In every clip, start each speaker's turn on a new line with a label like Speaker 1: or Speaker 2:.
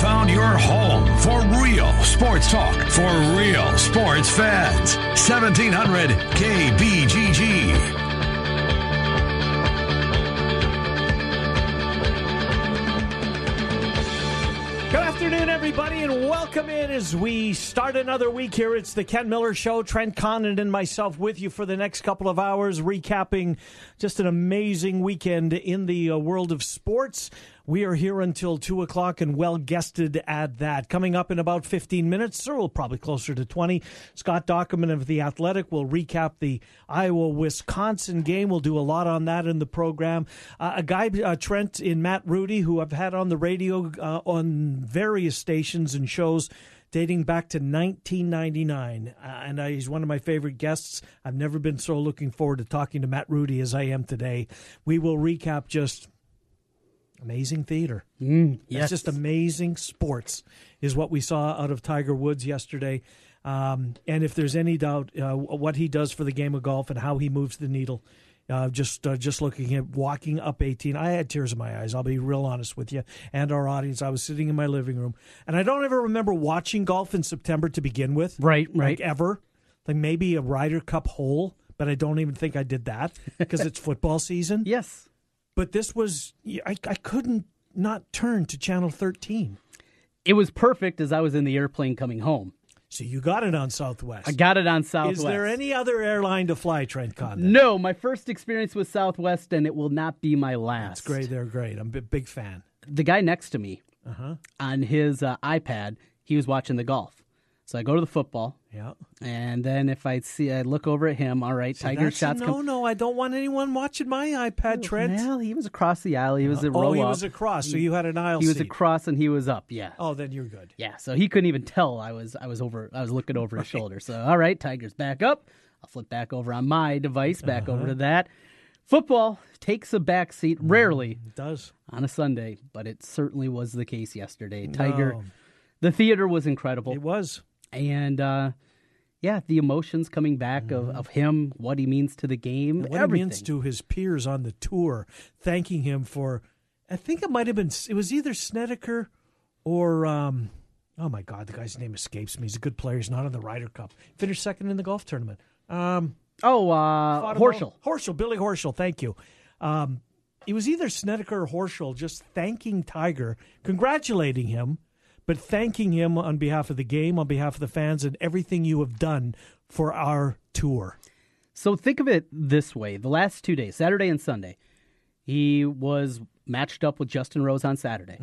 Speaker 1: found your home for real sports talk for real sports fans. 1700 KBGG.
Speaker 2: Good afternoon, everybody, and welcome in as we start another week here. It's the Ken Miller Show. Trent Condon and myself with you for the next couple of hours, recapping just an amazing weekend in the uh, world of sports. We are here until 2 o'clock and well guested at that. Coming up in about 15 minutes, or probably closer to 20, Scott Dochterman of The Athletic will recap the Iowa Wisconsin game. We'll do a lot on that in the program. Uh, a guy, uh, Trent, in Matt Rudy, who I've had on the radio uh, on various stations and shows dating back to 1999. Uh, and I, he's one of my favorite guests. I've never been so looking forward to talking to Matt Rudy as I am today. We will recap just amazing theater.
Speaker 3: Mm,
Speaker 2: yes. It's just amazing sports, is what we saw out of Tiger Woods yesterday. Um, and if there's any doubt, uh, what he does for the game of golf and how he moves the needle, uh, just uh, just looking at walking up 18, I had tears in my eyes. I'll be real honest with you and our audience. I was sitting in my living room, and I don't ever remember watching golf in September to begin with.
Speaker 3: Right, right.
Speaker 2: Like ever. Like maybe a Ryder Cup hole, but I don't even think I did that because it's football season.
Speaker 3: Yes.
Speaker 2: But this was, I, I couldn't not turn to Channel 13.
Speaker 3: It was perfect as I was in the airplane coming home.
Speaker 2: So you got it on Southwest.
Speaker 3: I got it on Southwest.
Speaker 2: Is there any other airline to fly, Trent Condon?
Speaker 3: No, my first experience was Southwest, and it will not be my last.
Speaker 2: It's great. They're great. I'm a big fan.
Speaker 3: The guy next to me
Speaker 2: Uh-huh.
Speaker 3: on his uh, iPad, he was watching the golf. So I go to the football,
Speaker 2: Yeah.
Speaker 3: and then if I see, I look over at him. All right, Tiger
Speaker 2: That's a
Speaker 3: shots
Speaker 2: no, no, I don't want anyone watching my iPad, Trent.
Speaker 3: Well, he was across the aisle. He was a
Speaker 2: oh,
Speaker 3: row
Speaker 2: he
Speaker 3: up.
Speaker 2: was across, so you had an aisle
Speaker 3: He was across, and he was up. Yeah.
Speaker 2: Oh, then you're good.
Speaker 3: Yeah, so he couldn't even tell I was I was over I was looking over his shoulder. So all right, Tiger's back up. I'll flip back over on my device, back over
Speaker 2: Uh-huh.
Speaker 3: to that. Football takes a back seat
Speaker 2: Mm-hmm.
Speaker 3: rarely
Speaker 2: It does.
Speaker 3: on a Sunday, but it certainly was the case yesterday. Tiger,
Speaker 2: No,
Speaker 3: the theater was incredible,
Speaker 2: it was.
Speaker 3: And uh, yeah, the emotions coming back of, of him, what he means to the game,
Speaker 2: Mm-hmm. What
Speaker 3: everything.
Speaker 2: it means to his peers on the tour, thanking him for, I think it might have been, it was either Snedeker or, um, oh my God, the guy's name escapes me. He's a good player. He's not on the Ryder Cup. Finished second in the golf tournament. Um,
Speaker 3: oh, uh, Horschel.
Speaker 2: Horschel, Billy Horschel, thank you. Um, it was either Snedeker or Horschel just thanking Tiger, congratulating him, but thanking him on behalf of the game, on behalf of the fans, and everything you have done for our tour.
Speaker 3: So think of it this way: the last two days, Saturday and Sunday, he was matched up with Justin Rose on Saturday,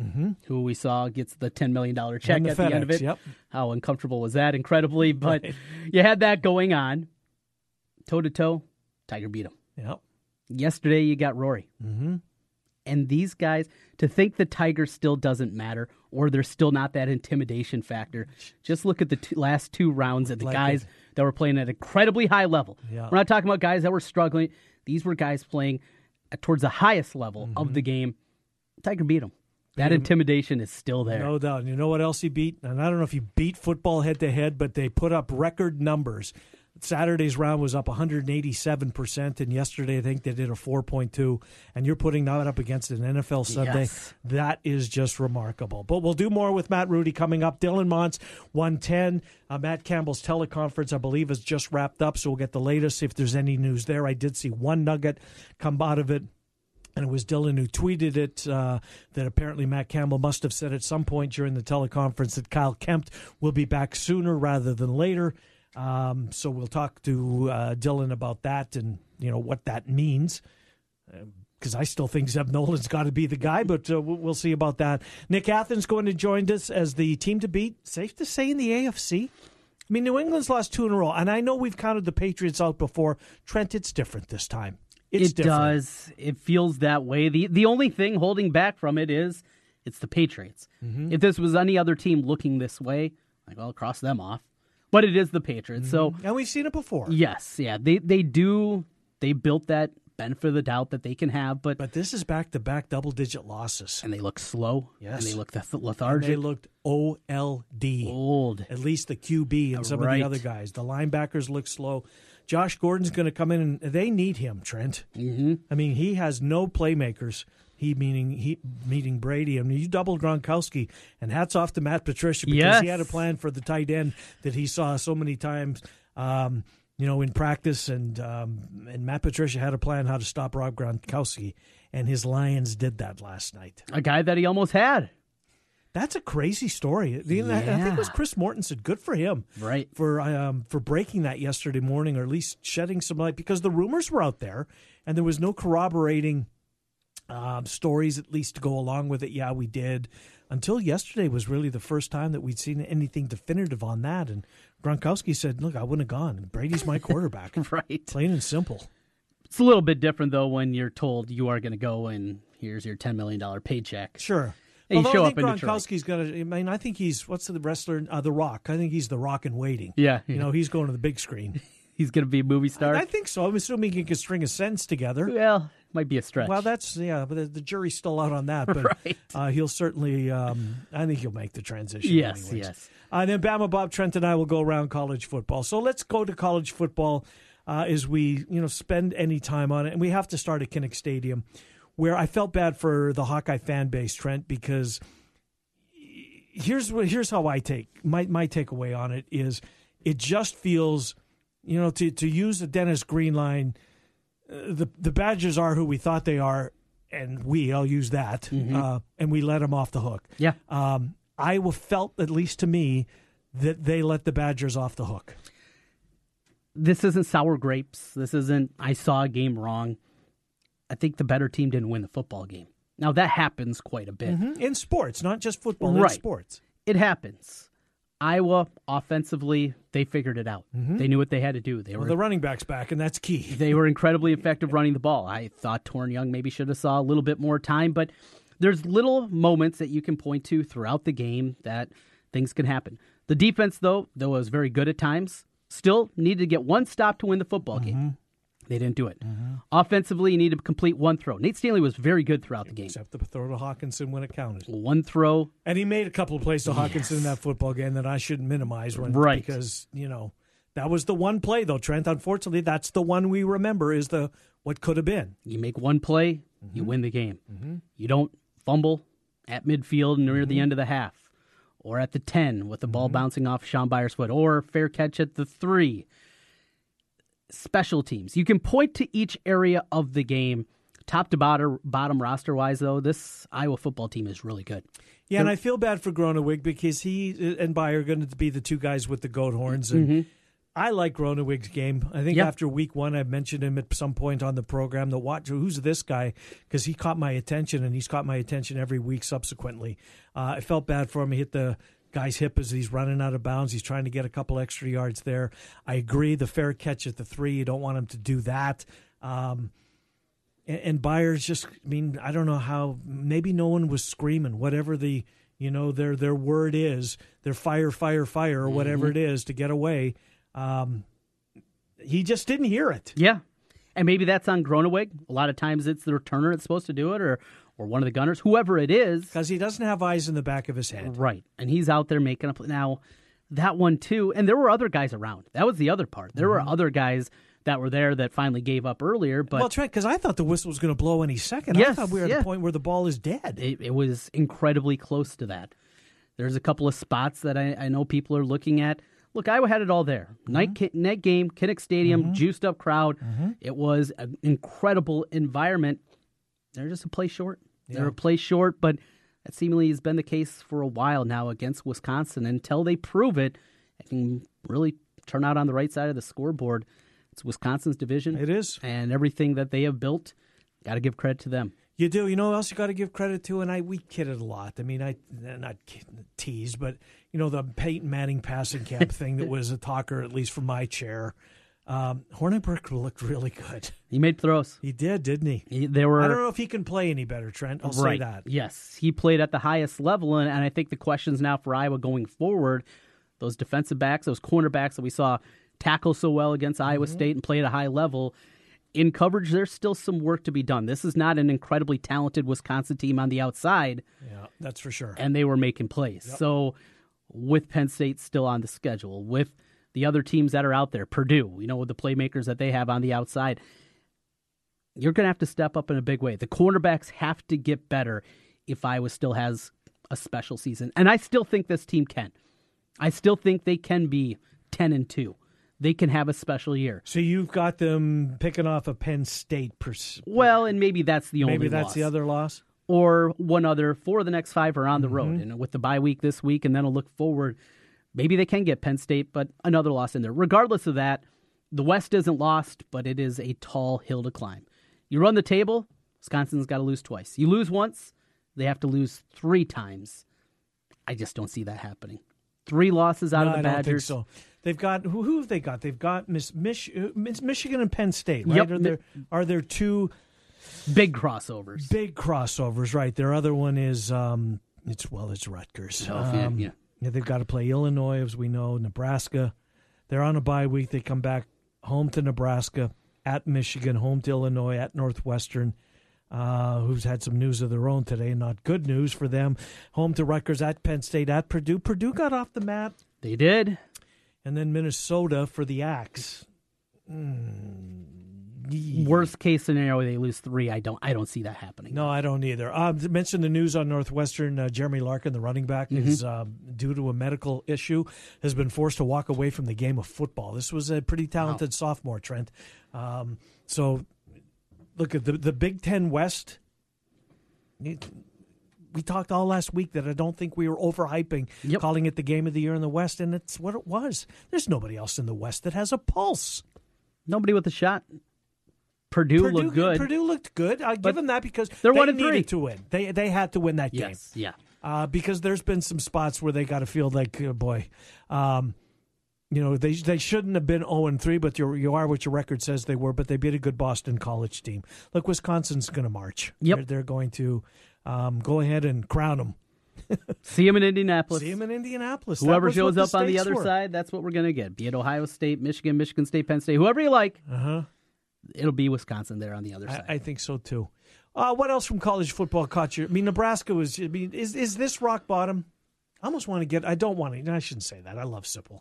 Speaker 3: who we saw gets the ten million dollar check
Speaker 2: the
Speaker 3: at the end of it.
Speaker 2: yep.
Speaker 3: How uncomfortable was that? Incredibly, but you had that going on, toe to toe. Tiger beat him.
Speaker 2: Yep.
Speaker 3: Yesterday, you got Rory. Mm-hmm. And these guys, to think the Tiger still doesn't matter, or there's still not that intimidation factor. Just look at the two, last two rounds of the
Speaker 2: Like
Speaker 3: guys
Speaker 2: it.
Speaker 3: that were playing at incredibly high level.
Speaker 2: Yeah.
Speaker 3: We're not talking about guys that were struggling. These were guys playing at, towards the highest level of mm-hmm. the game. Tiger beat them. That intimidation is still there.
Speaker 2: No doubt. And you know what else he beat? And I don't know if he beat football head to head, but they put up record numbers. Saturday's round was up 187%, and yesterday I think they did a 4.2. And you're putting that up against an NFL Sunday.
Speaker 3: Yes.
Speaker 2: That is just remarkable. But we'll do more with Matt Rudy coming up. Dylan Montz, 110. Uh, Matt Campbell's teleconference, I believe, is just wrapped up, so we'll get the latest if there's any news there. I did see one nugget come out of it. And it was Dylan who tweeted it uh, that apparently Matt Campbell must have said at some point during the teleconference that Kyle Kempt will be back sooner rather than later. Um, so we'll talk to uh, Dylan about that and you know what that means. Because I still think Zeb Noland's got to be the guy, but uh, we'll we'll see about that. Nick Athens going to join us as the team to beat. Safe to say in the AFC. I mean, New England's lost two in a row, and I know we've counted the Patriots out before. Trent, it's different this time. It's
Speaker 3: it
Speaker 2: different.
Speaker 3: does. It feels that way. the The only thing holding back from it is it's the Patriots.
Speaker 2: Mm-hmm.
Speaker 3: If this was any other team looking this way, like well, cross them off. But it is the Patriots. So
Speaker 2: And we've seen it before.
Speaker 3: yes, yeah, they they do. They built that benefit of the doubt that they can have, but,
Speaker 2: But this is back to back double digit losses.
Speaker 3: and they look slow.
Speaker 2: Yes.
Speaker 3: and they look leth-
Speaker 2: And
Speaker 3: lethargic,
Speaker 2: they looked OLD.
Speaker 3: old.
Speaker 2: At least the QB and some of the other guys. The linebackers look slow. Josh Gordon's going to come in and they need him, Trent. Mm-hmm. I mean, he has no playmakers He meaning he meeting Brady. I mean, you doubled Gronkowski, and hats off to Matt Patricia because
Speaker 3: Yes.
Speaker 2: he had a plan for the tight end that he saw so many times. Um, you know, in practice, and um, and Matt Patricia had a plan how to stop Rob Gronkowski, and his Lions did that last night.
Speaker 3: A guy that he almost had.
Speaker 2: That's a crazy story. The- I think it was Chris Morton said, "Good for him."
Speaker 3: Right.
Speaker 2: for um, for breaking that yesterday morning, or at least shedding some light, because the rumors were out there, and there was no corroborating um, stories, at least to go along with it. Yeah, we did. Until yesterday was really the first time that we'd seen anything definitive on that. And Gronkowski said, "Look, I wouldn't have gone. Brady's my quarterback,
Speaker 3: Right.
Speaker 2: plain and simple."
Speaker 3: It's a little bit different though when you're told you are going to go and here's your ten million dollar paycheck.
Speaker 2: Sure.
Speaker 3: And you
Speaker 2: Although
Speaker 3: show
Speaker 2: I think
Speaker 3: in Detroit.
Speaker 2: Gronkowski's got to. I mean, I think he's what's the wrestler? Uh, the Rock. I think he's the Rock in waiting.
Speaker 3: Yeah,
Speaker 2: You know, he's going to the big screen.
Speaker 3: He's going to be a movie star.
Speaker 2: I think so. I'm assuming he can string a sentence together.
Speaker 3: well, might be a stretch.
Speaker 2: Well, that's yeah, but the, the jury's still out on that. But
Speaker 3: Right.
Speaker 2: uh, he'll certainly. Um, I think he'll make the transition.
Speaker 3: Yes,
Speaker 2: anyways.
Speaker 3: yes.
Speaker 2: Uh, and then Bama Bob Trent and I will go around college football. So let's go to college football uh, as we you know spend any time on it, and we have to start at Kinnick Stadium, where I felt bad for the Hawkeye fan base, Trent, because here's what here's how I take my my takeaway on it is it just feels you know to to use the Dennis Green line the the Badgers are who we thought they are and we I'll use that uh, and we let them off the hook
Speaker 3: yeah.
Speaker 2: um, Iowa felt at least to me that they let the Badgers off the hook
Speaker 3: This isn't sour grapes. This isn't I saw a game wrong. I think the better team didn't win the football game. Now that happens quite a bit.
Speaker 2: in sports not just football in
Speaker 3: Right.
Speaker 2: sports
Speaker 3: It happens. Iowa offensively, they figured it out. Mm-hmm. They knew what they had to do. They
Speaker 2: well,
Speaker 3: were
Speaker 2: the running backs back and that's key
Speaker 3: they were incredibly effective running the ball. I thought Toren Young maybe should have saw a little bit more time, but there's little moments that you can point to throughout the game that things can happen. The defense, though, though was very good at times, still needed to get one stop to win the football mm-hmm. game. They didn't do it. Mm-hmm. Offensively, you need to complete one throw. Nate Stanley was very good throughout the game.
Speaker 2: except the throw to Hockenson when it counted
Speaker 3: One throw,
Speaker 2: And he made a couple of plays to Hockenson in that football game that I shouldn't minimize, when,
Speaker 3: Right.
Speaker 2: Because you know that was the one play, though. Trent, unfortunately, that's the one we remember is the what could have been.
Speaker 3: You make one play, you mm-hmm. win the game. Mm-hmm. You don't fumble at midfield near the end of the half, or at the 10 with the ball bouncing off Sean Byers' foot, or fair catch at the three. Special teams. You can point to each area of the game. Top to bottom, bottom roster wise, though, this Iowa football team is really good.
Speaker 2: Yeah, and I feel bad for Gronewig because he and Bayer are going to be the two guys with the goat horns. And I like Gronewig's game. I think
Speaker 3: Yep.
Speaker 2: after week one, I mentioned him at some point on the program. The watch, who's this guy? Because he caught my attention, and he's caught my attention every week subsequently. Uh, I felt bad for him. He hit the guy's hip as he's running out of bounds. He's trying to get a couple extra yards there. I agree. The fair catch at the three, you don't want him to do that. Um, and, and Byers just I mean I don't know how maybe no one was screaming whatever the you know their their word is their fire fire fire or whatever it is to get away um, he just didn't hear it
Speaker 3: Yeah. And maybe that's on Gronewig. A lot of times it's the returner that's supposed to do it, or, or one of the gunners, whoever it is.
Speaker 2: because he doesn't have eyes in the back of his head
Speaker 3: Right. And he's out there making a play. Now, that one too, and there were other guys around. That was the other part. There were mm-hmm. other guys that were there that finally gave up earlier, but
Speaker 2: well Trent because I thought the whistle was going to blow any second I thought we were at
Speaker 3: yeah.
Speaker 2: the point where the ball is dead
Speaker 3: it, it was incredibly close to that. There's a couple of spots that I, I know people are looking at. Look, Iowa had it all there. Mm-hmm. Night ki- night game, Kinnick Stadium, mm-hmm. juiced up crowd. It was an incredible environment. They're just a play short. They're a play short, but that seemingly has been the case for a while now against Wisconsin. Until they prove it, it can really turn out on the right side of the scoreboard. It's Wisconsin's division.
Speaker 2: It is.
Speaker 3: and everything that they have built. Got to give credit to them.
Speaker 2: You do. You know what else you got to give credit to? And I we kidded a lot. I mean, I not kid- tease, but you know the Peyton Manning passing camp thing that was a talker, at least from my chair. Um, Hornibrook looked really good.
Speaker 3: He made throws.
Speaker 2: He did, didn't he?
Speaker 3: He, there were
Speaker 2: I don't know if he can play any better, Trent. I'll
Speaker 3: right.
Speaker 2: say that.
Speaker 3: Yes, he played at the highest level, and, and I think the questions now for Iowa going forward, those defensive backs, those cornerbacks that we saw tackle so well against Iowa
Speaker 2: Mm-hmm.
Speaker 3: State and play at a high level. In coverage, there's still some work to be done. This is not an incredibly talented Wisconsin team on the outside,
Speaker 2: Yeah, that's for sure.
Speaker 3: and they were making plays. So, with Penn State still on the schedule, with the other teams that are out there, Purdue, you know, with the playmakers that they have on the outside, you're going to have to step up in a big way. The cornerbacks have to get better if Iowa still has a special season. And I still think this team can. I still think they can be 10 and 2. They can have a special year.
Speaker 2: So you've got them picking off a Penn State. Pers-
Speaker 3: Well, and maybe that's the only
Speaker 2: Maybe that's
Speaker 3: loss.
Speaker 2: the other loss.
Speaker 3: or one other. Four of the next five are on the
Speaker 2: Mm-hmm.
Speaker 3: road, and with the bye week this week, and then a look forward, maybe they can get Penn State, but another loss in there. Regardless of that, the West isn't lost, but it is a tall hill to climb. You run the table, Wisconsin's got to lose twice. You lose once, they have to lose three times. I just don't see that happening. Three losses out
Speaker 2: No,
Speaker 3: of the
Speaker 2: I don't think
Speaker 3: Badgers.
Speaker 2: so. They've got who? Who have they got? They've got Miss Mich- uh, Michigan and Penn State. Right?
Speaker 3: Yep.
Speaker 2: Are there are there two
Speaker 3: Big crossovers.
Speaker 2: big crossovers? Right. Their other one is um. It's well, it's Rutgers.
Speaker 3: Oh,
Speaker 2: Um,
Speaker 3: yeah.
Speaker 2: They've got to play Illinois, as we know, Nebraska. They're on a bye week. They come back home to Nebraska, at Michigan, home to Illinois, at Northwestern, uh, who's had some news of their own today. Not good news for them. Home to Rutgers, at Penn State, at Purdue. Purdue got off the mat,
Speaker 3: They did.
Speaker 2: and then Minnesota for the Axe.
Speaker 3: Worst case scenario, they lose three. I don't. I don't see that happening.
Speaker 2: No, I don't either. Um, to mention the news on Northwestern. Uh, Jeremy Larkin, the running back, is um, due to a medical issue has been forced to walk away from the game of football. This was a pretty talented sophomore, Trent. Um, so, look at the the Big Ten West. it- we talked all last week that I don't think we were overhyping,
Speaker 3: Yep.
Speaker 2: calling it the game of the year in the West, and it's what it was. There's nobody else in the West that has a pulse.
Speaker 3: Nobody with a shot. Purdue, looked good.
Speaker 2: Purdue looked good. I give them that because
Speaker 3: they're
Speaker 2: they
Speaker 3: one and
Speaker 2: needed
Speaker 3: three.
Speaker 2: to win. They they had to win that game.
Speaker 3: Yeah.
Speaker 2: uh, because there's been some spots where they got to feel like, oh boy, um, you know, they they shouldn't have been 0 and 3, but you you are what your record says they were. But they beat a good Boston College team. Look, Wisconsin's going to march.
Speaker 3: Yep.
Speaker 2: they're, they're going to um, go ahead and crown them.
Speaker 3: See him in Indianapolis.
Speaker 2: See them in Indianapolis.
Speaker 3: Whoever shows up on the other
Speaker 2: were.
Speaker 3: side, that's what we're going to get. Be it Ohio State, Michigan, Michigan State, Penn State, whoever you like.
Speaker 2: Uh-huh.
Speaker 3: It'll be Wisconsin there on the other side.
Speaker 2: I think so too. Uh, what else from college football caught you? I mean, Nebraska was. I mean, is is this rock bottom? I almost want to get. I don't want to. no, I shouldn't say that. I love Sipple.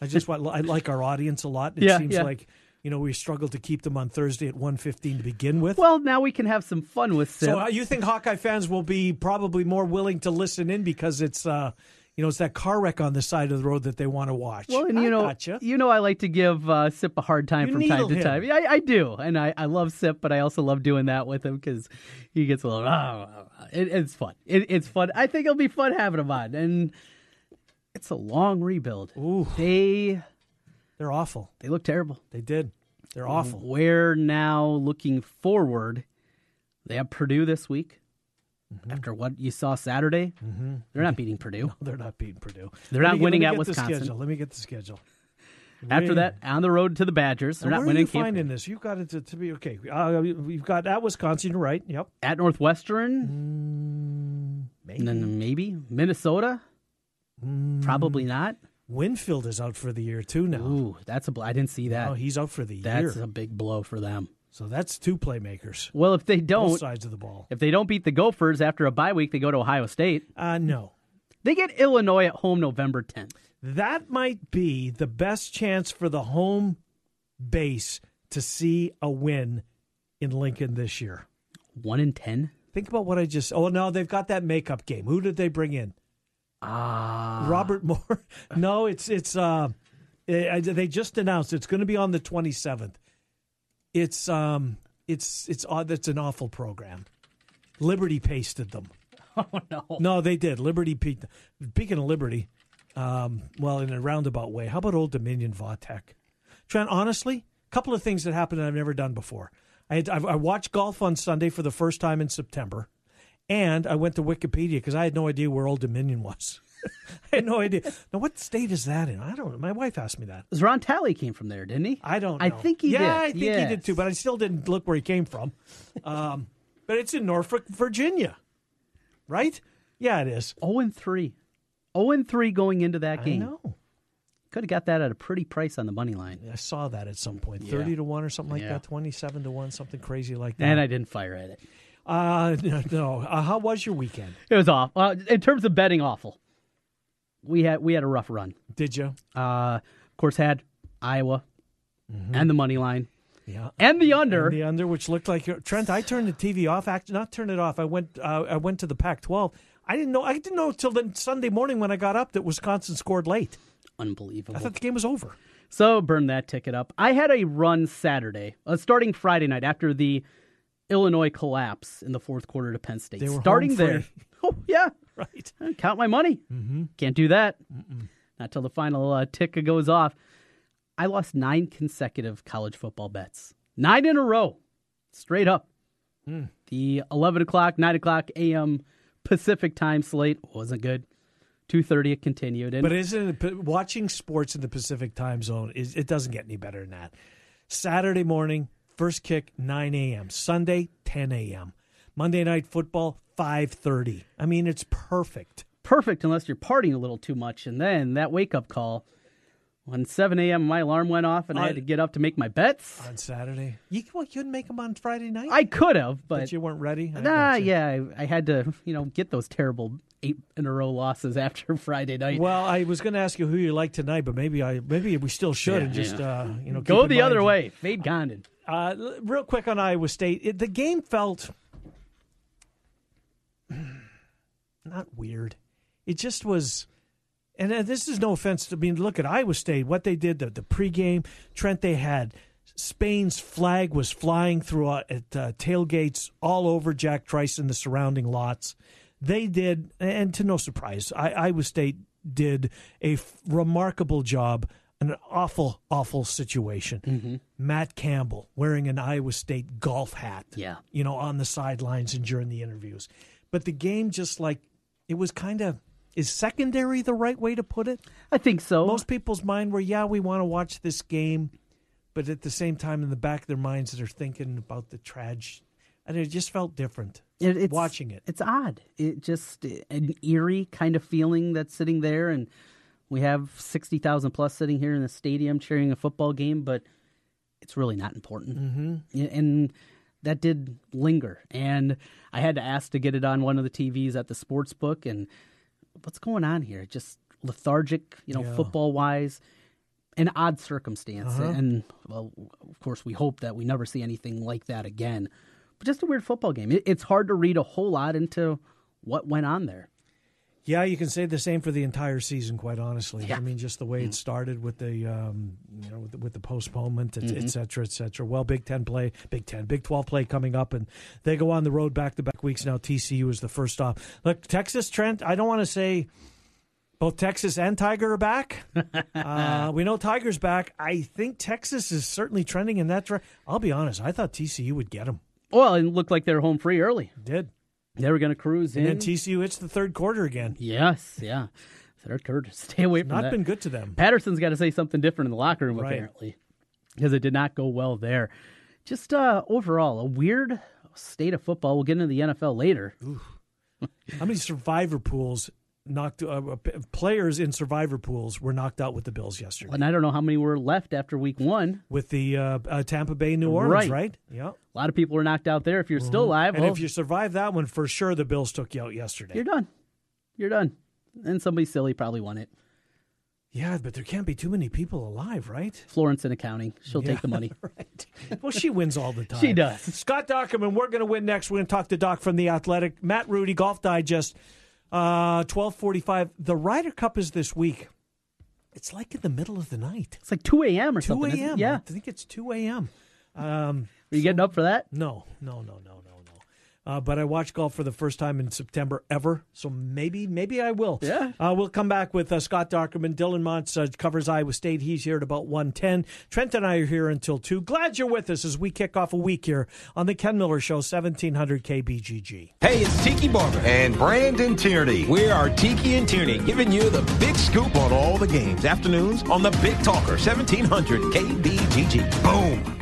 Speaker 2: I just want. I like our audience a lot. It
Speaker 3: Yeah,
Speaker 2: seems
Speaker 3: yeah.
Speaker 2: like you know we struggled to keep them on Thursday at 1.15 to begin with.
Speaker 3: well, now we can have some fun with Sim.
Speaker 2: so uh, you think Hawkeye fans will be probably more willing to listen in because it's uh you know it's that car wreck on the side of the road that they want to watch.
Speaker 3: well, and
Speaker 2: I
Speaker 3: you know,
Speaker 2: gotcha.
Speaker 3: you know, I like to give uh, Sip a hard time
Speaker 2: You
Speaker 3: from time to
Speaker 2: him.
Speaker 3: time. Yeah, I, I do, and I, I love Sip, but I also love doing that with him because he gets a little. "Ah, ah, ah." It, it's fun. It, it's fun. I think it'll be fun having him on, and it's a long rebuild.
Speaker 2: Ooh.
Speaker 3: They
Speaker 2: They're awful.
Speaker 3: they look terrible.
Speaker 2: They did. They're awful.
Speaker 3: We're now looking forward. They have Purdue this week.
Speaker 2: Mm-hmm.
Speaker 3: After what you saw Saturday, they're not beating Purdue.
Speaker 2: They're not beating Purdue.
Speaker 3: They're
Speaker 2: Let
Speaker 3: not
Speaker 2: me
Speaker 3: winning at Wisconsin.
Speaker 2: Let me get the schedule.
Speaker 3: After that, on the road to the Badgers. They're
Speaker 2: Now,
Speaker 3: not winning.
Speaker 2: are you
Speaker 3: Camp-
Speaker 2: finding this? You've got it to, to be okay. Uh, you've got at Wisconsin, right? Yep.
Speaker 3: At Northwestern,
Speaker 2: Maybe.
Speaker 3: and then maybe Minnesota.
Speaker 2: Mm.
Speaker 3: Probably not.
Speaker 2: Winfield is out for the year too now.
Speaker 3: Ooh, that's a. bl- I didn't see that.
Speaker 2: Oh, he's out for the
Speaker 3: that's
Speaker 2: year.
Speaker 3: That's a big blow for them.
Speaker 2: So that's two playmakers,
Speaker 3: Well, if they don't, both
Speaker 2: sides of the ball.
Speaker 3: if they don't beat the Gophers after a bye week, they go to Ohio State.
Speaker 2: Uh, no,
Speaker 3: They get Illinois at home November 10th.
Speaker 2: that might be the best chance for the home base to see a win in Lincoln this year.
Speaker 3: One in ten.
Speaker 2: Think about what I just. Oh no, they've got that makeup game. Who did they bring in?
Speaker 3: Ah,
Speaker 2: Robert Moore. No, it's it's. Uh, eh, they just announced it's going to be on the twenty seventh. It's um, it's it's odd. That's an awful program. Liberty pasted them.
Speaker 3: oh no.
Speaker 2: No, they did. Liberty. pe- Speaking of Liberty, um, well, in a roundabout way, how about Old Dominion Va Tech? Trent, honestly, a couple of things that happened that I've never done before. I had, I I watched golf on Sunday for the first time in September, and I went to Wikipedia because I had no idea where Old Dominion was. I had no idea. Now, what state is that in? I don't know. My wife asked me that.
Speaker 3: Ron Talley came from there, didn't he?
Speaker 2: I don't know.
Speaker 3: I think he did.
Speaker 2: yeah,
Speaker 3: did.
Speaker 2: I think he did too, but I still didn't look where he came from. Um, but it's in Norfolk, Virginia, right? Yeah, it is.
Speaker 3: 0 and 3. 0 and 3 going into that game.
Speaker 2: I know.
Speaker 3: Could have got that at a pretty price on the money line.
Speaker 2: I saw that at some point.
Speaker 3: Yeah.
Speaker 2: 30 to 1 or something like
Speaker 3: Yeah.
Speaker 2: that, 27 to 1, something crazy like that.
Speaker 3: And I didn't fire at it.
Speaker 2: uh, no, no. Uh, how was your weekend?
Speaker 3: It was off. Uh, in terms of betting, awful. We had we had a rough run.
Speaker 2: Did you?
Speaker 3: Uh, of course, had Iowa
Speaker 2: Mm-hmm.
Speaker 3: and the money line.
Speaker 2: Yeah.
Speaker 3: and the under.
Speaker 2: And the under, which looked like Trent. I turned the TV off. Actually, not turn it off. I went. Uh, I went to the Pac-12. I didn't know. I didn't know until the Sunday morning when I got up that Wisconsin scored late.
Speaker 3: Unbelievable.
Speaker 2: I thought the game was over.
Speaker 3: So burn that ticket up. I had a run Saturday, uh, starting Friday night after the Illinois collapse in the fourth quarter to Penn State.
Speaker 2: They were
Speaker 3: starting there. Oh yeah,
Speaker 2: Right.
Speaker 3: count my money. Mm-hmm. Can't do that. Not till the final uh, tick goes off. I lost nine consecutive college football bets, nine in a row, straight up.
Speaker 2: Hmm.
Speaker 3: The eleven o'clock, nine o'clock a.m. Pacific time slate wasn't good. Two thirty it continued, and
Speaker 2: But isn't it, watching sports in the Pacific time zone is it doesn't get any better than that. Saturday morning, first kick nine a.m. Sunday ten a.m. Monday night football five thirty. I mean, it's perfect
Speaker 3: perfect unless you're partying a little too much. And then that wake up call when 7 a.m. my alarm went off and I
Speaker 2: Uh,
Speaker 3: had to get up to make my bets.
Speaker 2: on Saturday. You well, you couldn't make them on Friday night.
Speaker 3: I could have,
Speaker 2: but
Speaker 3: but
Speaker 2: you weren't ready. I
Speaker 3: nah, yeah, I, I had to, you know, get those terrible eight in a row losses after Friday night.
Speaker 2: Well, I was going to ask you who you like tonight, but maybe I maybe we still should
Speaker 3: Yeah,
Speaker 2: and just uh, you know
Speaker 3: Go the other way. Fade Condon.
Speaker 2: Uh, real quick on Iowa State, it, the game felt not weird. It just was, and uh, this is no offense to I mean. Look at Iowa State, what they did, the, the pregame. Trent, they had Spain's flag was flying through uh, at uh, tailgates all over Jack Trice and the surrounding lots. They did, and to no surprise, I, Iowa State did a f- remarkable job. in An awful, awful situation. Matt Campbell wearing an Iowa State golf hat.
Speaker 3: Yeah.
Speaker 2: You know, on the sidelines and during the interviews. But the game just like it was kind of is secondary the right way to put it?
Speaker 3: I think so.
Speaker 2: Most people's mind were, yeah, we want to watch this game, but at the same time in the back of their minds they're thinking about the tragedy. And it just felt different
Speaker 3: It- it's,
Speaker 2: watching it.
Speaker 3: It's odd. It just an eerie kind of feeling that's sitting there, and we have sixty thousand plus sitting here in the stadium cheering a football game, but it's really not important. Mm-hmm. And that did linger, and I had to ask to get it on one of the TVs at the sports book, and what's going on here? Just lethargic, you know,
Speaker 2: Yeah.
Speaker 3: football wise. An odd circumstance,
Speaker 2: Uh-huh.
Speaker 3: and well, of course, we hope that we never see anything like that again. But just a weird football game. It, it's hard to read a whole lot into what went on there.
Speaker 2: Yeah, you can say the same for the entire season. Quite honestly,
Speaker 3: Yeah.
Speaker 2: I mean, just the way it started with the, um, you know, with the, with the postponement, et,
Speaker 3: Mm-hmm.
Speaker 2: et cetera, et cetera. Well, Big Ten play, Big Ten, Big Twelve play coming up, and they go on the road back to back weeks now. TCU is the first stop. Look, Texas, Trent. I don't want to say both Texas and Tiger are back. uh, we know Tiger's back. I think Texas is certainly trending in that direction. I'll be honest. I thought TCU would get them.
Speaker 3: Well, it looked like they're home free early.
Speaker 2: Did
Speaker 3: They were going to cruise
Speaker 2: and
Speaker 3: in.
Speaker 2: then TCU hits the third quarter again.
Speaker 3: yes, yeah. Third quarter. Stay away from
Speaker 2: Not
Speaker 3: that.
Speaker 2: been good to them.
Speaker 3: Patterson's got to say something different in the locker room,
Speaker 2: Right.
Speaker 3: apparently, because it did not go well there. Just uh, overall, a weird state of football. We'll get into the NFL later.
Speaker 2: How many survivor pools knocked uh, players in survivor pools were knocked out with the Bills yesterday?
Speaker 3: And I don't know how many were left after week one.
Speaker 2: With the uh, uh, Tampa Bay New Orleans,
Speaker 3: Right.
Speaker 2: right? Yeah.
Speaker 3: A lot of people were knocked out there. If you're still alive,
Speaker 2: And
Speaker 3: well,
Speaker 2: if you survive that one, for sure the Bills took you out yesterday.
Speaker 3: you're done. You're done. And somebody silly probably won it.
Speaker 2: yeah, but there can't be too many people alive, right?
Speaker 3: Florence in accounting. She'll
Speaker 2: Yeah,
Speaker 3: take the money.
Speaker 2: right. Well, she wins all the time.
Speaker 3: She does.
Speaker 2: Scott Dochterman, we're going to win next. We're going to talk to Doc from the Athletic. Matt Rudy, Golf Digest, uh, twelve forty-five. The Ryder Cup is this week. It's like in the middle of the night.
Speaker 3: It's like 2 a.m. or
Speaker 2: Two
Speaker 3: something. isn't
Speaker 2: a.m.
Speaker 3: Yeah.
Speaker 2: I think it's two a.m. Um,
Speaker 3: Are you getting up for that?
Speaker 2: No, no, no, no, no. Uh, but I watched golf for the first time in September ever, so maybe, maybe I will.
Speaker 3: Yeah.
Speaker 2: Uh, we'll come back with uh, Scott Dochterman. Dylan Montz uh, covers Iowa State. He's here at about one ten. Trent and I are here until two. Glad you're with us as we kick off a week here on the Ken Miller Show, seventeen hundred KBGG.
Speaker 4: Hey, it's Tiki Barber.
Speaker 5: and Brandon Tierney.
Speaker 4: We are Tiki and Tierney, giving you the big scoop on all the games. Afternoons on the Big Talker, 1700 KBGG.
Speaker 5: Boom.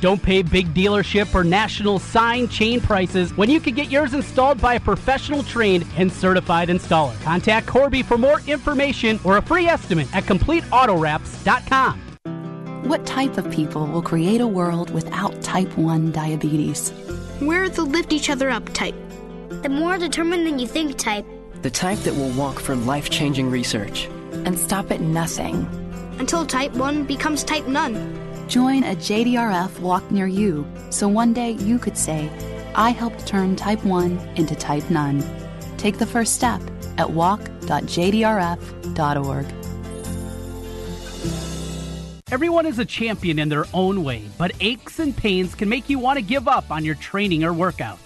Speaker 3: Don't pay big dealership or national sign chain prices when you can get yours installed by a professional trained and certified installer. Contact Corby for more information or a free estimate at CompleteAutoWraps.com.
Speaker 6: What type of people will create a world without type 1 diabetes?
Speaker 7: We're the lift each other up type.
Speaker 8: The more determined than you think type.
Speaker 9: The type that will walk for life changing research.
Speaker 6: And stop at nothing.
Speaker 7: Until type 1 becomes type none.
Speaker 6: Join a JDRF walk near you so one day you could say, I helped turn type 1 into type none. Take the first step at walk.jdrf.org.
Speaker 3: Everyone is a champion in their own way, but aches and pains can make you want to give up on your training or workouts.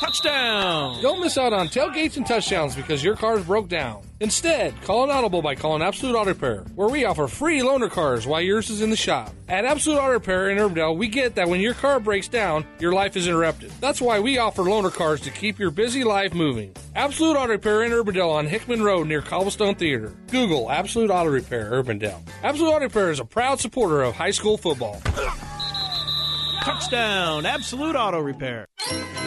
Speaker 10: Touchdown! Don't miss out on tailgates and touchdowns because your car's broke down. Instead, call an audible by calling Absolute Auto Repair, where we offer free loaner cars while yours is in the shop. At Absolute Auto Repair in Urbandale, we get that when your car breaks down, your life is interrupted. That's why we offer loaner cars to keep your busy life moving. Absolute Auto Repair in Urbandale on Hickman Road near Cobblestone Theater. Google Absolute Auto Repair Urbandale. Absolute Auto Repair is a proud supporter of high school football.
Speaker 11: Touchdown! Absolute Auto Repair.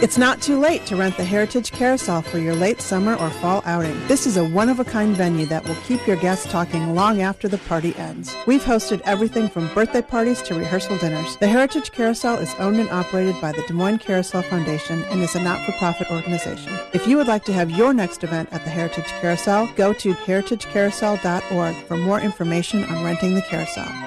Speaker 12: It's not too late to rent the Heritage Carousel for your late summer or fall outing. This is a one of a kind venue that will keep your guests talking long after the party ends. We've hosted everything from birthday parties to rehearsal dinners. The Heritage Carousel is owned and operated by the Des Moines Carousel Foundation and is a not for profit organization. If you would like to have your next event at the Heritage Carousel, go to heritagecarousel.org for more information on renting the carousel.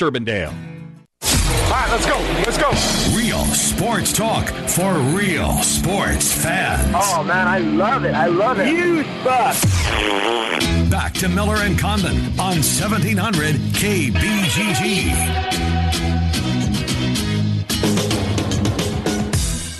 Speaker 13: Urbandale.
Speaker 14: All right, let's go. Let's go.
Speaker 1: Real sports talk for real sports fans.
Speaker 14: Oh, man, I love it. I love it. Huge bucks.
Speaker 1: Back to Miller and Condon on 1700 KBGG.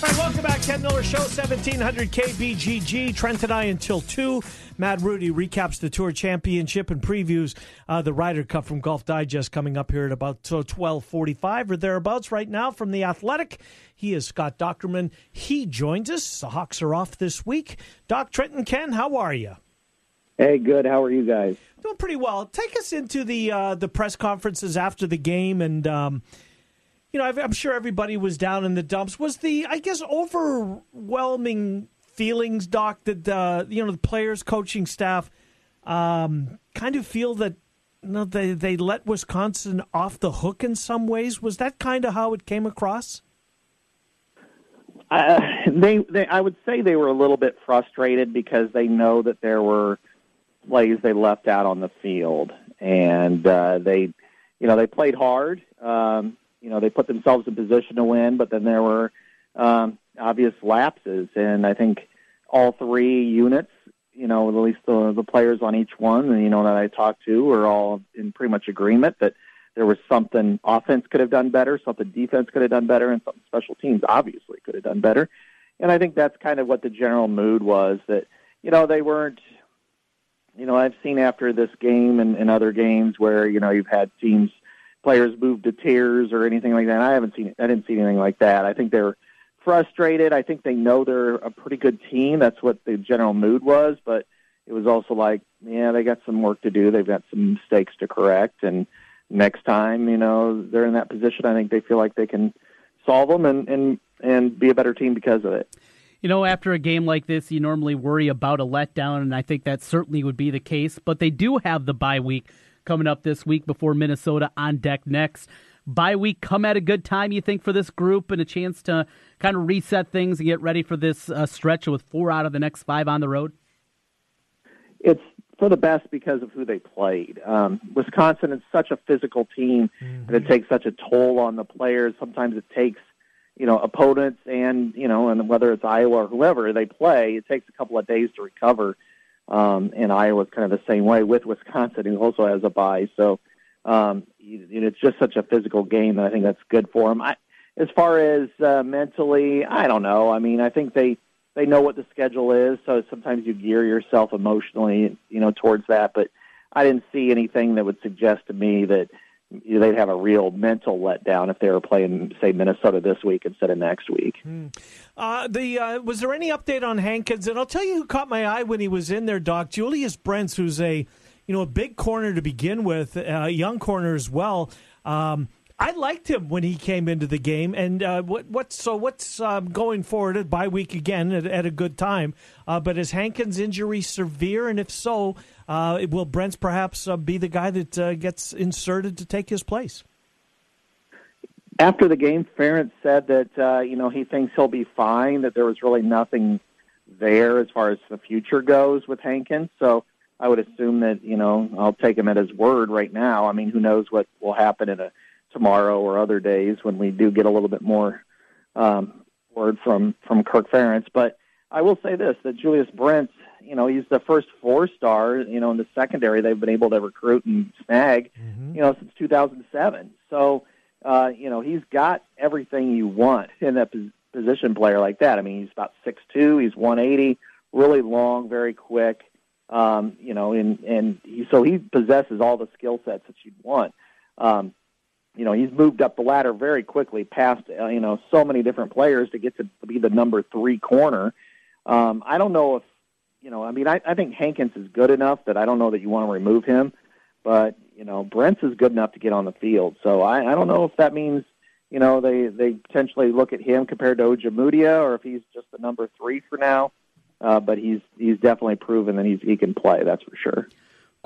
Speaker 2: All right, welcome back. Ken Miller Miller Show, 1700 KBGG. Trent and I until 2. Matt Rudy recaps the Tour Championship and previews uh, the Ryder Cup from Golf Digest coming up here at about 1245 or thereabouts right now from The Athletic. He is Scott Dochterman. He joins us. The Hawks are off this week. Doc, Trenton, Ken, how are you?
Speaker 15: Hey, good. How are you guys?
Speaker 2: Doing pretty well. Take us into the uh, the press conferences after the game and... Um, you know, I'm sure everybody was down in the dumps. Was the, I guess, overwhelming feelings, Doc, that uh, you know the players, coaching staff, um, kind of feel that you know, they they let Wisconsin off the hook in some ways. Was that kind of how it came across?
Speaker 15: Uh, they, they, I would say they were a little bit frustrated because they know that there were plays they left out on the field, and uh, they, you know, they played hard. Um, you know they put themselves in position to win, but then there were um, obvious lapses, and I think all three units, you know, at least the the players on each one, you know, that I talked to, were all in pretty much agreement that there was something offense could have done better, something defense could have done better, and something special teams obviously could have done better. And I think that's kind of what the general mood was that you know they weren't. You know, I've seen after this game and, and other games where you know you've had teams players moved to tears or anything like that. I haven't seen I didn't see anything like that. I think they're frustrated. I think they know they're a pretty good team. That's what the general mood was, but it was also like, yeah, they got some work to do. They've got some mistakes to correct and next time, you know, they're in that position, I think they feel like they can solve them and and and be a better team because of it.
Speaker 3: You know, after a game like this, you normally worry about a letdown, and I think that certainly would be the case. But they do have the bye week coming up this week before Minnesota on deck next. Bye week come at a good time, you think, for this group and a chance to kind of reset things and get ready for this uh, stretch with four out of the next five on the road?
Speaker 15: It's for the best because of who they played. Um, Wisconsin is such a physical team, mm-hmm. and it takes such a toll on the players. Sometimes it takes, you know, opponents and you know, and whether it's Iowa or whoever they play, it takes a couple of days to recover. Um, and Iowa's kind of the same way with Wisconsin, who also has a bye. So um, you, know, it's just such a physical game and I think that's good for them. I, as far as uh, mentally, I don't know. I mean, I think they they know what the schedule is, so sometimes you gear yourself emotionally, you know, towards that. But I didn't see anything that would suggest to me that they'd have a real mental letdown if they were playing, say, Minnesota this week instead of next week.
Speaker 2: Hmm. Uh, the uh, was there any update on Hankins? And I'll tell you who caught my eye when he was in there, Doc. Julius Brents, who's a you know a big corner to begin with, a uh, young corner as well. Um, I liked him when he came into the game. And uh, what what's so what's um, going forward at bye week again at, at a good time? Uh, but is Hankins' injury severe? And if so, uh, will Brents perhaps uh, be the guy that uh, gets inserted to take his place?
Speaker 15: After the game, Ferentz said that you know he thinks he'll be fine. That there was really nothing there as far as the future goes with Hankins. So I would assume that you know I'll take him at his word right now. I mean, who knows what will happen in a tomorrow or other days when we do get a little bit more um, word from from Kirk Ferentz. But I will say this: that Julius Brents, you know, he's the first four star, you know, in the secondary they've been able to recruit and snag, mm-hmm. you know, since 2007. So, uh, you know, he's got everything you want in that position player like that. I mean, he's about six two, he's 180, really long, very quick. Um, you know, and and he, so he possesses all the skill sets that you'd want. Um, you know he's moved up the ladder very quickly past uh, you know so many different players to get to be the number three corner. Um, I don't know if you know. I mean, I, I think Hankins is good enough that I don't know that you want to remove him, but you know Brents is good enough to get on the field. So I, I don't know if that means you know they they potentially look at him compared to Ojemudia or if he's just the number three for now. Uh, but he's he's definitely proven that he's he can play. That's for sure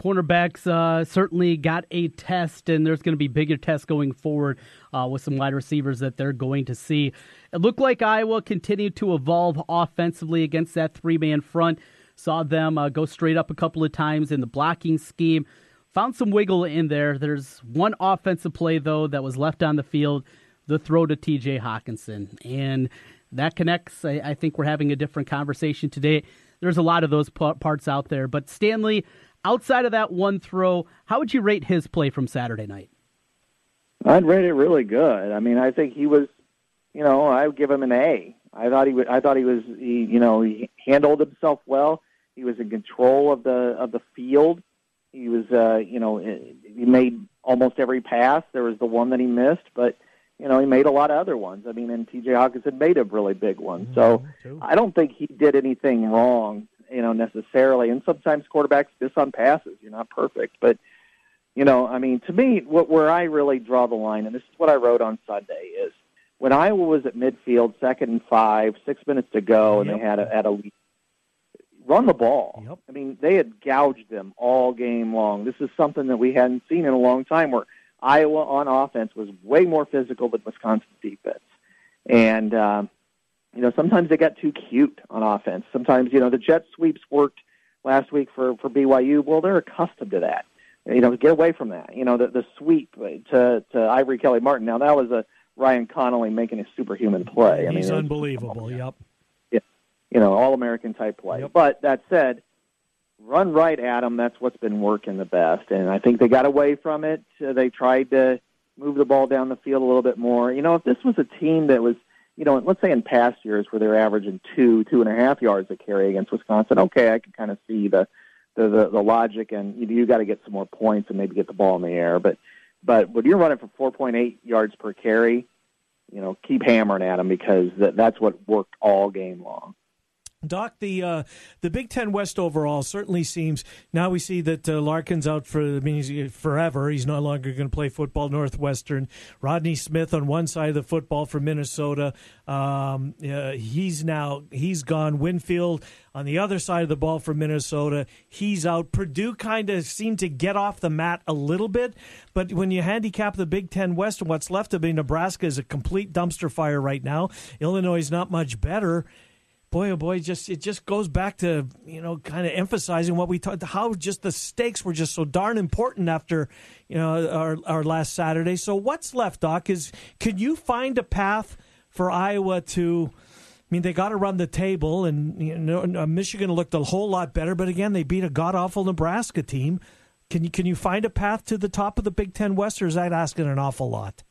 Speaker 3: cornerbacks uh, certainly got a test, and there's going to be bigger tests going forward uh, with some wide receivers that they're going to see. It looked like Iowa continued to evolve offensively against that three man front. Saw them uh, go straight up a couple of times in the blocking scheme. Found some wiggle in there. There's one offensive play, though, that was left on the field the throw to TJ Hockenson. And that connects. I, I think we're having a different conversation today. There's a lot of those parts out there. But Stanley, outside of that one throw, how would you rate his play from Saturday night?
Speaker 15: I'd rate it really good. I mean, I think he was, you know, I would give him an A. I thought he, w- I thought he was, he, you know, he handled himself well. He was in control of the of the field. He was, uh, you know, he made almost every pass. There was the one that he missed, but you know, he made a lot of other ones. I mean, and T.J. Hockenson made a really big one. So I don't think he did anything wrong, you know, necessarily. And sometimes quarterbacks miss on passes. You're not perfect, but you know, I mean, to me, what where I really draw the line, and this is what I wrote on Sunday, is when Iowa was at midfield, second and five, six minutes to go, and
Speaker 2: Yep.
Speaker 15: they had a, had a lead. Run the ball.
Speaker 2: Yep.
Speaker 15: I mean, they had gouged them all game long. This is something that we hadn't seen in a long time. Where Iowa on offense was way more physical than Wisconsin's defense, and um, you know sometimes they got too cute on offense. Sometimes you know the jet sweeps worked last week for for BYU. Well, they're accustomed to that. You know, get away from that. You know, the the sweep to to Ivory Kelly Martin. Now that was a Ryan Connelly making a superhuman play. I mean,
Speaker 2: He's
Speaker 15: was-
Speaker 2: unbelievable. Yep.
Speaker 15: you know, all American type play. But that said, run right at them. That's what's been working the best, and I think they got away from it. Uh, they tried to move the ball down the field a little bit more. You know, if this was a team that was, you know, let's say in past years where they're averaging two, two and a half yards a carry against Wisconsin, okay, I can kind of see the the the, the logic, and you, you got to get some more points and maybe get the ball in the air. But but when you're running for 4.8 yards per carry, you know, keep hammering at them because that, that's what worked all game long.
Speaker 2: Doc, the uh, the Big Ten West overall certainly seems. Now we see that uh, Larkin's out for I mean, he's forever. He's no longer going to play football. Northwestern. Rodney Smith on one side of the football for Minnesota. Um, uh, he's now he's gone. Winfield on the other side of the ball for Minnesota. He's out. Purdue kind of seemed to get off the mat a little bit, but when you handicap the Big Ten West and what's left of it, Nebraska is a complete dumpster fire right now. Illinois is not much better boy oh boy just it just goes back to you know kind of emphasizing what we talked how just the stakes were just so darn important after you know our our last saturday so what's left doc is could you find a path for iowa to I mean, they got to run the table, and you know, uh, Michigan looked a whole lot better. But again, they beat a god awful Nebraska team. Can you can you find a path to the top of the Big Ten West, or is that asking an awful lot?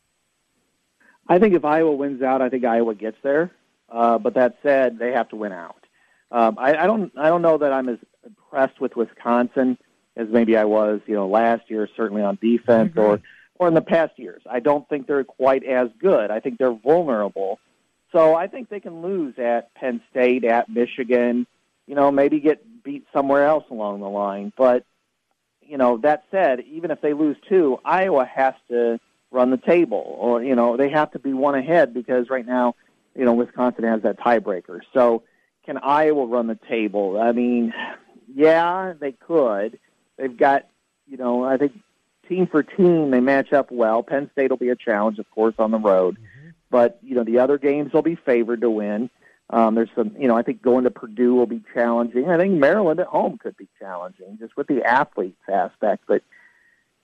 Speaker 15: I think if Iowa wins out, I think Iowa gets there. Uh, but that said, they have to win out. Um, I, I don't. I don't know that I'm as impressed with Wisconsin as maybe I was, you know, last year. Certainly on defense, or or in the past years. I don't think they're quite as good. I think they're vulnerable. So I think they can lose at Penn State, at Michigan. You know, maybe get beat somewhere else along the line. But you know, that said, even if they lose two, Iowa has to run the table, or you know, they have to be one ahead because right now, you know, Wisconsin has that tiebreaker. So, can Iowa run the table? I mean, yeah, they could. They've got, you know, I think team for team they match up well. Penn State will be a challenge, of course, on the road, but you know, the other games will be favored to win. Um, there's some, you know, I think going to Purdue will be challenging. I think Maryland at home could be challenging, just with the athletes aspect. But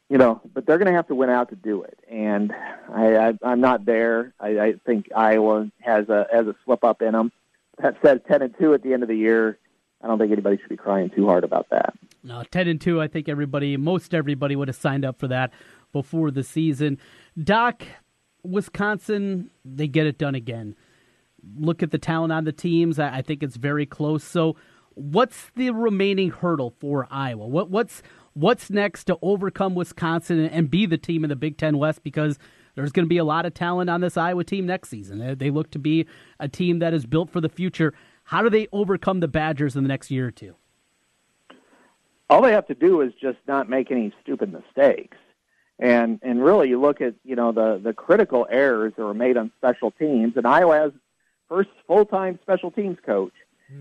Speaker 15: you know, but they're going to have to win out to do it. And I, I, I'm not there. I, I think Iowa has a has a slip up in them. That said, ten and two at the end of the year. I don't think anybody should be crying too hard about that.
Speaker 3: No, ten and two. I think everybody, most everybody, would have signed up for that before the season. Doc, Wisconsin, they get it done again. Look at the talent on the teams. I, I think it's very close. So, what's the remaining hurdle for Iowa? What what's what's next to overcome Wisconsin and be the team in the Big Ten West? Because there's going to be a lot of talent on this Iowa team next season. They, they look to be a team that is built for the future. How do they overcome the Badgers in the next year or two?
Speaker 15: All they have to do is just not make any stupid mistakes. And and really, you look at you know the the critical errors that were made on special teams, and Iowa has first full time special teams coach,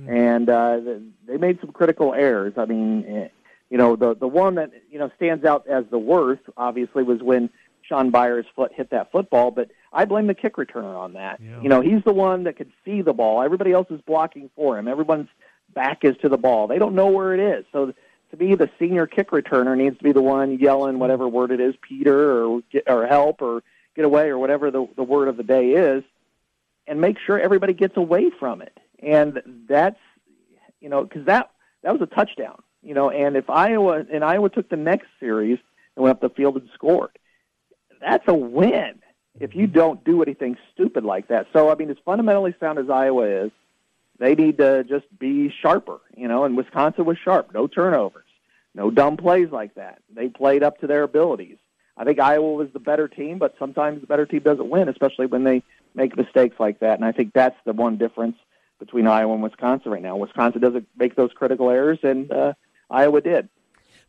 Speaker 15: and uh, they made some critical errors. I mean, you know the the one that you know stands out as the worst, obviously, was when Shaun Beyer's foot hit that football. But I blame the kick returner on that. You know, he's the one that could see the ball. Everybody else is blocking for him. Everyone's back is to the ball. They don't know where it is. So to me, the senior kick returner needs to be the one yelling whatever word it is, Peter or get, or help or get away or whatever the the word of the day is, and make sure everybody gets away from it. And that's you know because that that was a touchdown. You know, and if Iowa and Iowa took the next series and went up the field and scored, that's a win. if you don't do anything stupid like that. So I mean, as fundamentally sound as Iowa is, they need to just be sharper. You know, and Wisconsin was sharp. No turnovers, no dumb plays like that. They played up to their abilities. I think Iowa was the better team, but sometimes the better team doesn't win, especially when they make mistakes like that. And I think that's the one difference between Iowa and Wisconsin right now. Wisconsin doesn't make those critical errors, and uh, Iowa did.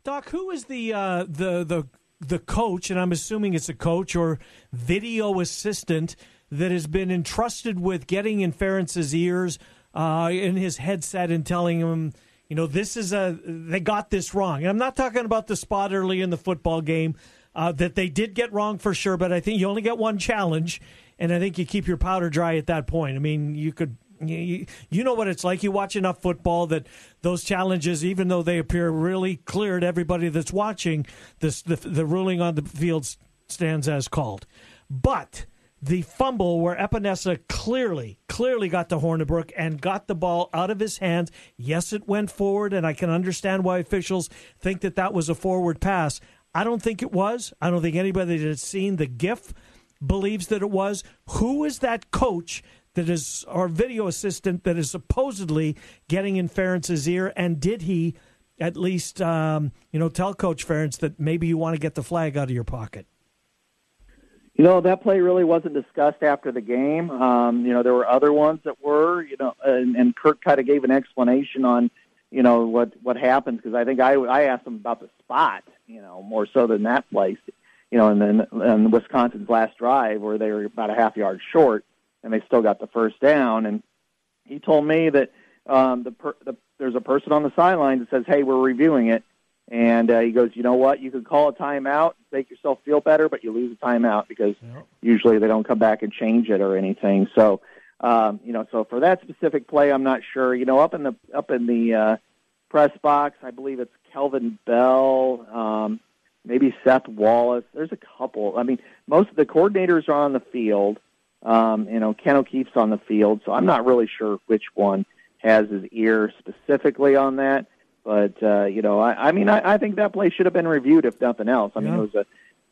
Speaker 2: Doc, who is the uh, the the the coach? And I'm assuming it's a coach or video assistant that has been entrusted with getting in Ferentz's ears uh, in his headset and telling him, you know, this is a they got this wrong. And I'm not talking about the spot early in the football game uh, that they did get wrong for sure, but I think you only get one challenge, and I think you keep your powder dry at that point. I mean, you could. You, you know what it's like. You watch enough football that those challenges, even though they appear really clear to everybody that's watching, this the, the ruling on the field stands as called. But the fumble where Epenesa clearly, clearly got to Hornibrook and got the ball out of his hands. Yes, it went forward, and I can understand why officials think that that was a forward pass. I don't think it was. I don't think anybody that has seen the GIF believes that it was. Who is that coach that is, our video assistant that is supposedly getting in Ferentz's ear? And did he at least, um, you know, tell Coach Ferentz that maybe you want to get the flag out of your pocket?
Speaker 15: You know, that play really wasn't discussed after the game. Um, you know, there were other ones that were, you know, and, and Kirk kind of gave an explanation on, you know, what, what happens because I think I, I asked him about the spot, you know, more so than that place, you know, and then in Wisconsin's last drive where they were about a half yard short and they still got the first down. And he told me that um, the, per, the there's a person on the sideline that says, "Hey, we're reviewing it," and uh, he goes, "You know what? You could call a timeout, make yourself feel better, but you lose a timeout because yep. usually they don't come back and change it or anything." So, um, you know, so for that specific play, I'm not sure. You know, up in the up in the uh, press box, I believe it's Kelvin Bell, um, maybe Seth Wallace. There's a couple. I mean, most of the coordinators are on the field. Um, you know, Ken O'Keefe's on the field, so I'm not really sure which one has his ear specifically on that. But uh, you know, I, I mean, I, I think that play should have been reviewed if nothing else. I yeah. mean, it was a,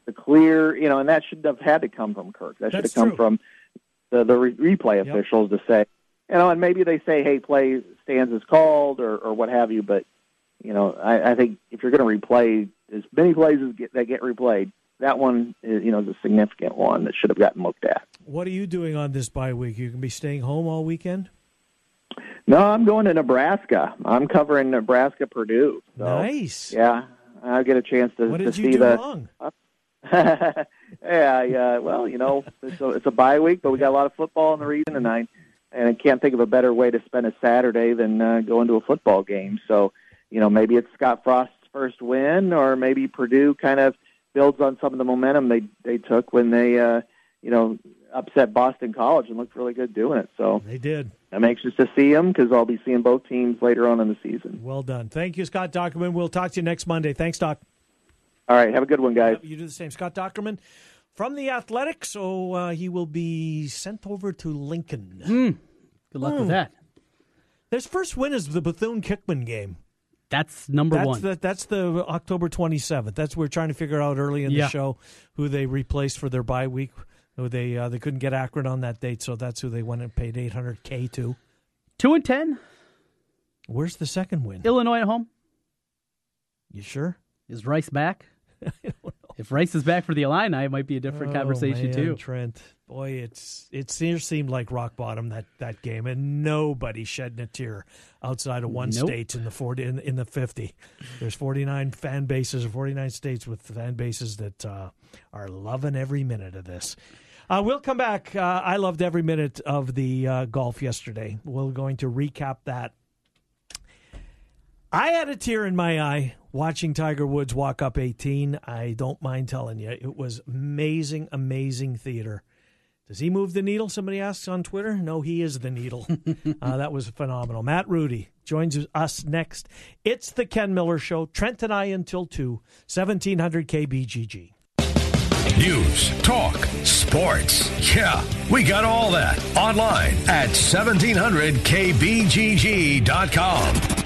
Speaker 15: a clear, you know, and that should have had to come from Kirk. That should have come true. from the the re- replay yep. officials to say, you know, and maybe they say, hey, play stands as called or or what have you. But you know, I, I think if you're going to replay as many plays as get, that get replayed, that one is, you know is a significant one that should have gotten looked at.
Speaker 2: What are you doing on this bye week? You can be staying home all weekend.
Speaker 15: No, I'm going to Nebraska. I'm covering Nebraska Purdue. So,
Speaker 2: nice.
Speaker 15: Yeah, I'll get a chance to,
Speaker 2: what
Speaker 15: to
Speaker 2: did
Speaker 15: see
Speaker 2: you do
Speaker 15: the.
Speaker 2: Wrong?
Speaker 15: yeah, yeah. Well, you know, it's a, it's a bye week, but we got a lot of football in the region tonight, and I can't think of a better way to spend a Saturday than uh, going to a football game. So, you know, maybe it's Scott Frost's first win, or maybe Purdue kind of builds on some of the momentum they they took when they, uh, you know, upset Boston College and looked really good doing it. So
Speaker 2: they did.
Speaker 15: I'm anxious to see them because I'll be seeing both teams later on in the season.
Speaker 2: Well done. Thank you, Scott Dochterman. We'll talk to you next Monday. Thanks, Doc.
Speaker 15: All right. Have a good one, guys.
Speaker 2: You do the same. Scott Dochterman from the Athletics. So uh, he will be sent over to Lincoln.
Speaker 3: Mm. Good luck mm. with that.
Speaker 2: His first win is the Bethune Cookman game.
Speaker 3: That's number
Speaker 2: that's
Speaker 3: one.
Speaker 2: The, that's the October 27th. That's we're trying to figure out early in
Speaker 3: yeah.
Speaker 2: the show who they replaced for their bye week. Who they uh, they couldn't get Akron on that date, so that's who they went and paid 800k to.
Speaker 3: Two and ten.
Speaker 2: Where's the second win?
Speaker 3: Illinois at home.
Speaker 2: You sure?
Speaker 3: Is Rice back? if Rice is back for the Illini, it might be a different
Speaker 2: oh,
Speaker 3: conversation
Speaker 2: man,
Speaker 3: too.
Speaker 2: Trent, boy, it's it seemed like rock bottom that, that game, and nobody shedding a tear outside of one
Speaker 3: nope.
Speaker 2: state in the forty in, in the fifty. There's 49 fan bases, or 49 states with fan bases that uh, are loving every minute of this. Uh, we'll come back. Uh, I loved every minute of the uh, golf yesterday. We're going to recap that. I had a tear in my eye watching Tiger Woods walk up 18. I don't mind telling you, it was amazing, amazing theater. Does he move the needle? Somebody asks on Twitter. No, he is the needle. uh, that was phenomenal. Matt Rudy joins us next. It's the Ken Miller Show. Trent and I until 2, 1700 KBGG.
Speaker 1: News, talk, sports. Yeah, we got all that online at 1700kbgg.com.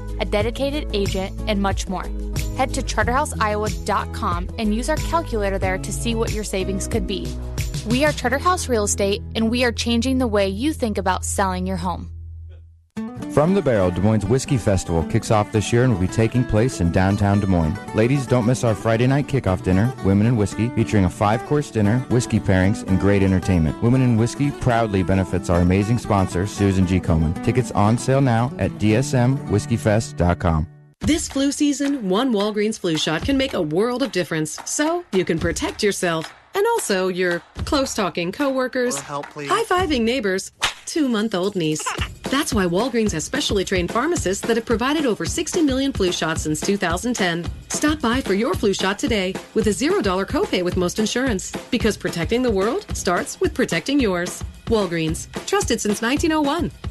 Speaker 16: a dedicated agent, and much more. Head to charterhouseiowa.com and use our calculator there to see what your savings could be. We are Charterhouse Real Estate, and we are changing the way you think about selling your home.
Speaker 17: From the Barrel, Des Moines Whiskey Festival kicks off this year and will be taking place in downtown Des Moines. Ladies, don't miss our Friday night kickoff dinner, Women in Whiskey, featuring a five-course dinner, whiskey pairings, and great entertainment. Women in Whiskey proudly benefits our amazing sponsor, Susan G. Komen. Tickets on sale now at dsmwhiskeyfest.com.
Speaker 18: This flu season, one Walgreens flu shot can make a world of difference. So you can protect yourself and also your close talking coworkers, high fiving neighbors, two month old niece. That's why Walgreens has specially trained pharmacists that have provided over 60 million flu shots since 2010. Stop by for your flu shot today with a $0 copay with most insurance. Because protecting the world starts with protecting yours. Walgreens, trusted since 1901.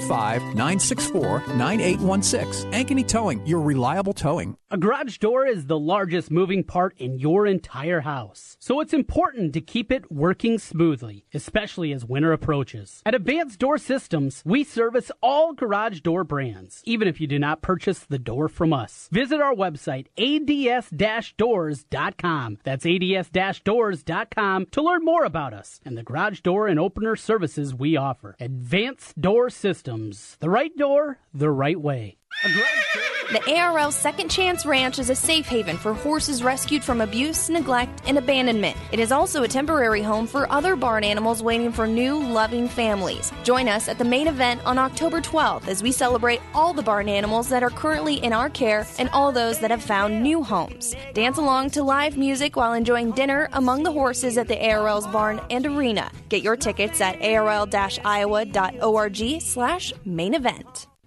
Speaker 19: 964 9816. Ankeny Towing, your reliable towing.
Speaker 3: A garage door is the largest moving part in your entire house. So it's important to keep it working smoothly, especially as winter approaches. At Advanced Door Systems, we service all garage door brands, even if you do not purchase the door from us. Visit our website, ads-doors.com. That's ads-doors.com to learn more about us and the garage door and opener services we offer. Advanced Door Systems. The right door, the right way.
Speaker 20: The ARL Second Chance Ranch is a safe haven for horses rescued from abuse, neglect, and abandonment. It is also a temporary home for other barn animals waiting for new, loving families. Join us at the main event on October 12th as we celebrate all the barn animals that are currently in our care and all those that have found new homes. Dance along to live music while enjoying dinner among the horses at the ARL's barn and arena. Get your tickets at arl-iowa.org slash main event.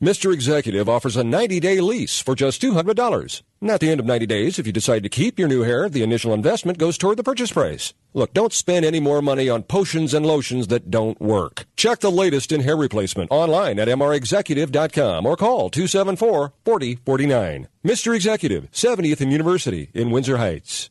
Speaker 21: Mr. Executive offers a 90 day lease for just $200. And at the end of 90 days, if you decide to keep your new hair, the initial investment goes toward the purchase price. Look, don't spend any more money on potions and lotions that don't work. Check the latest in hair replacement online at mrexecutive.com or call 274 4049. Mr. Executive, 70th and University in Windsor Heights.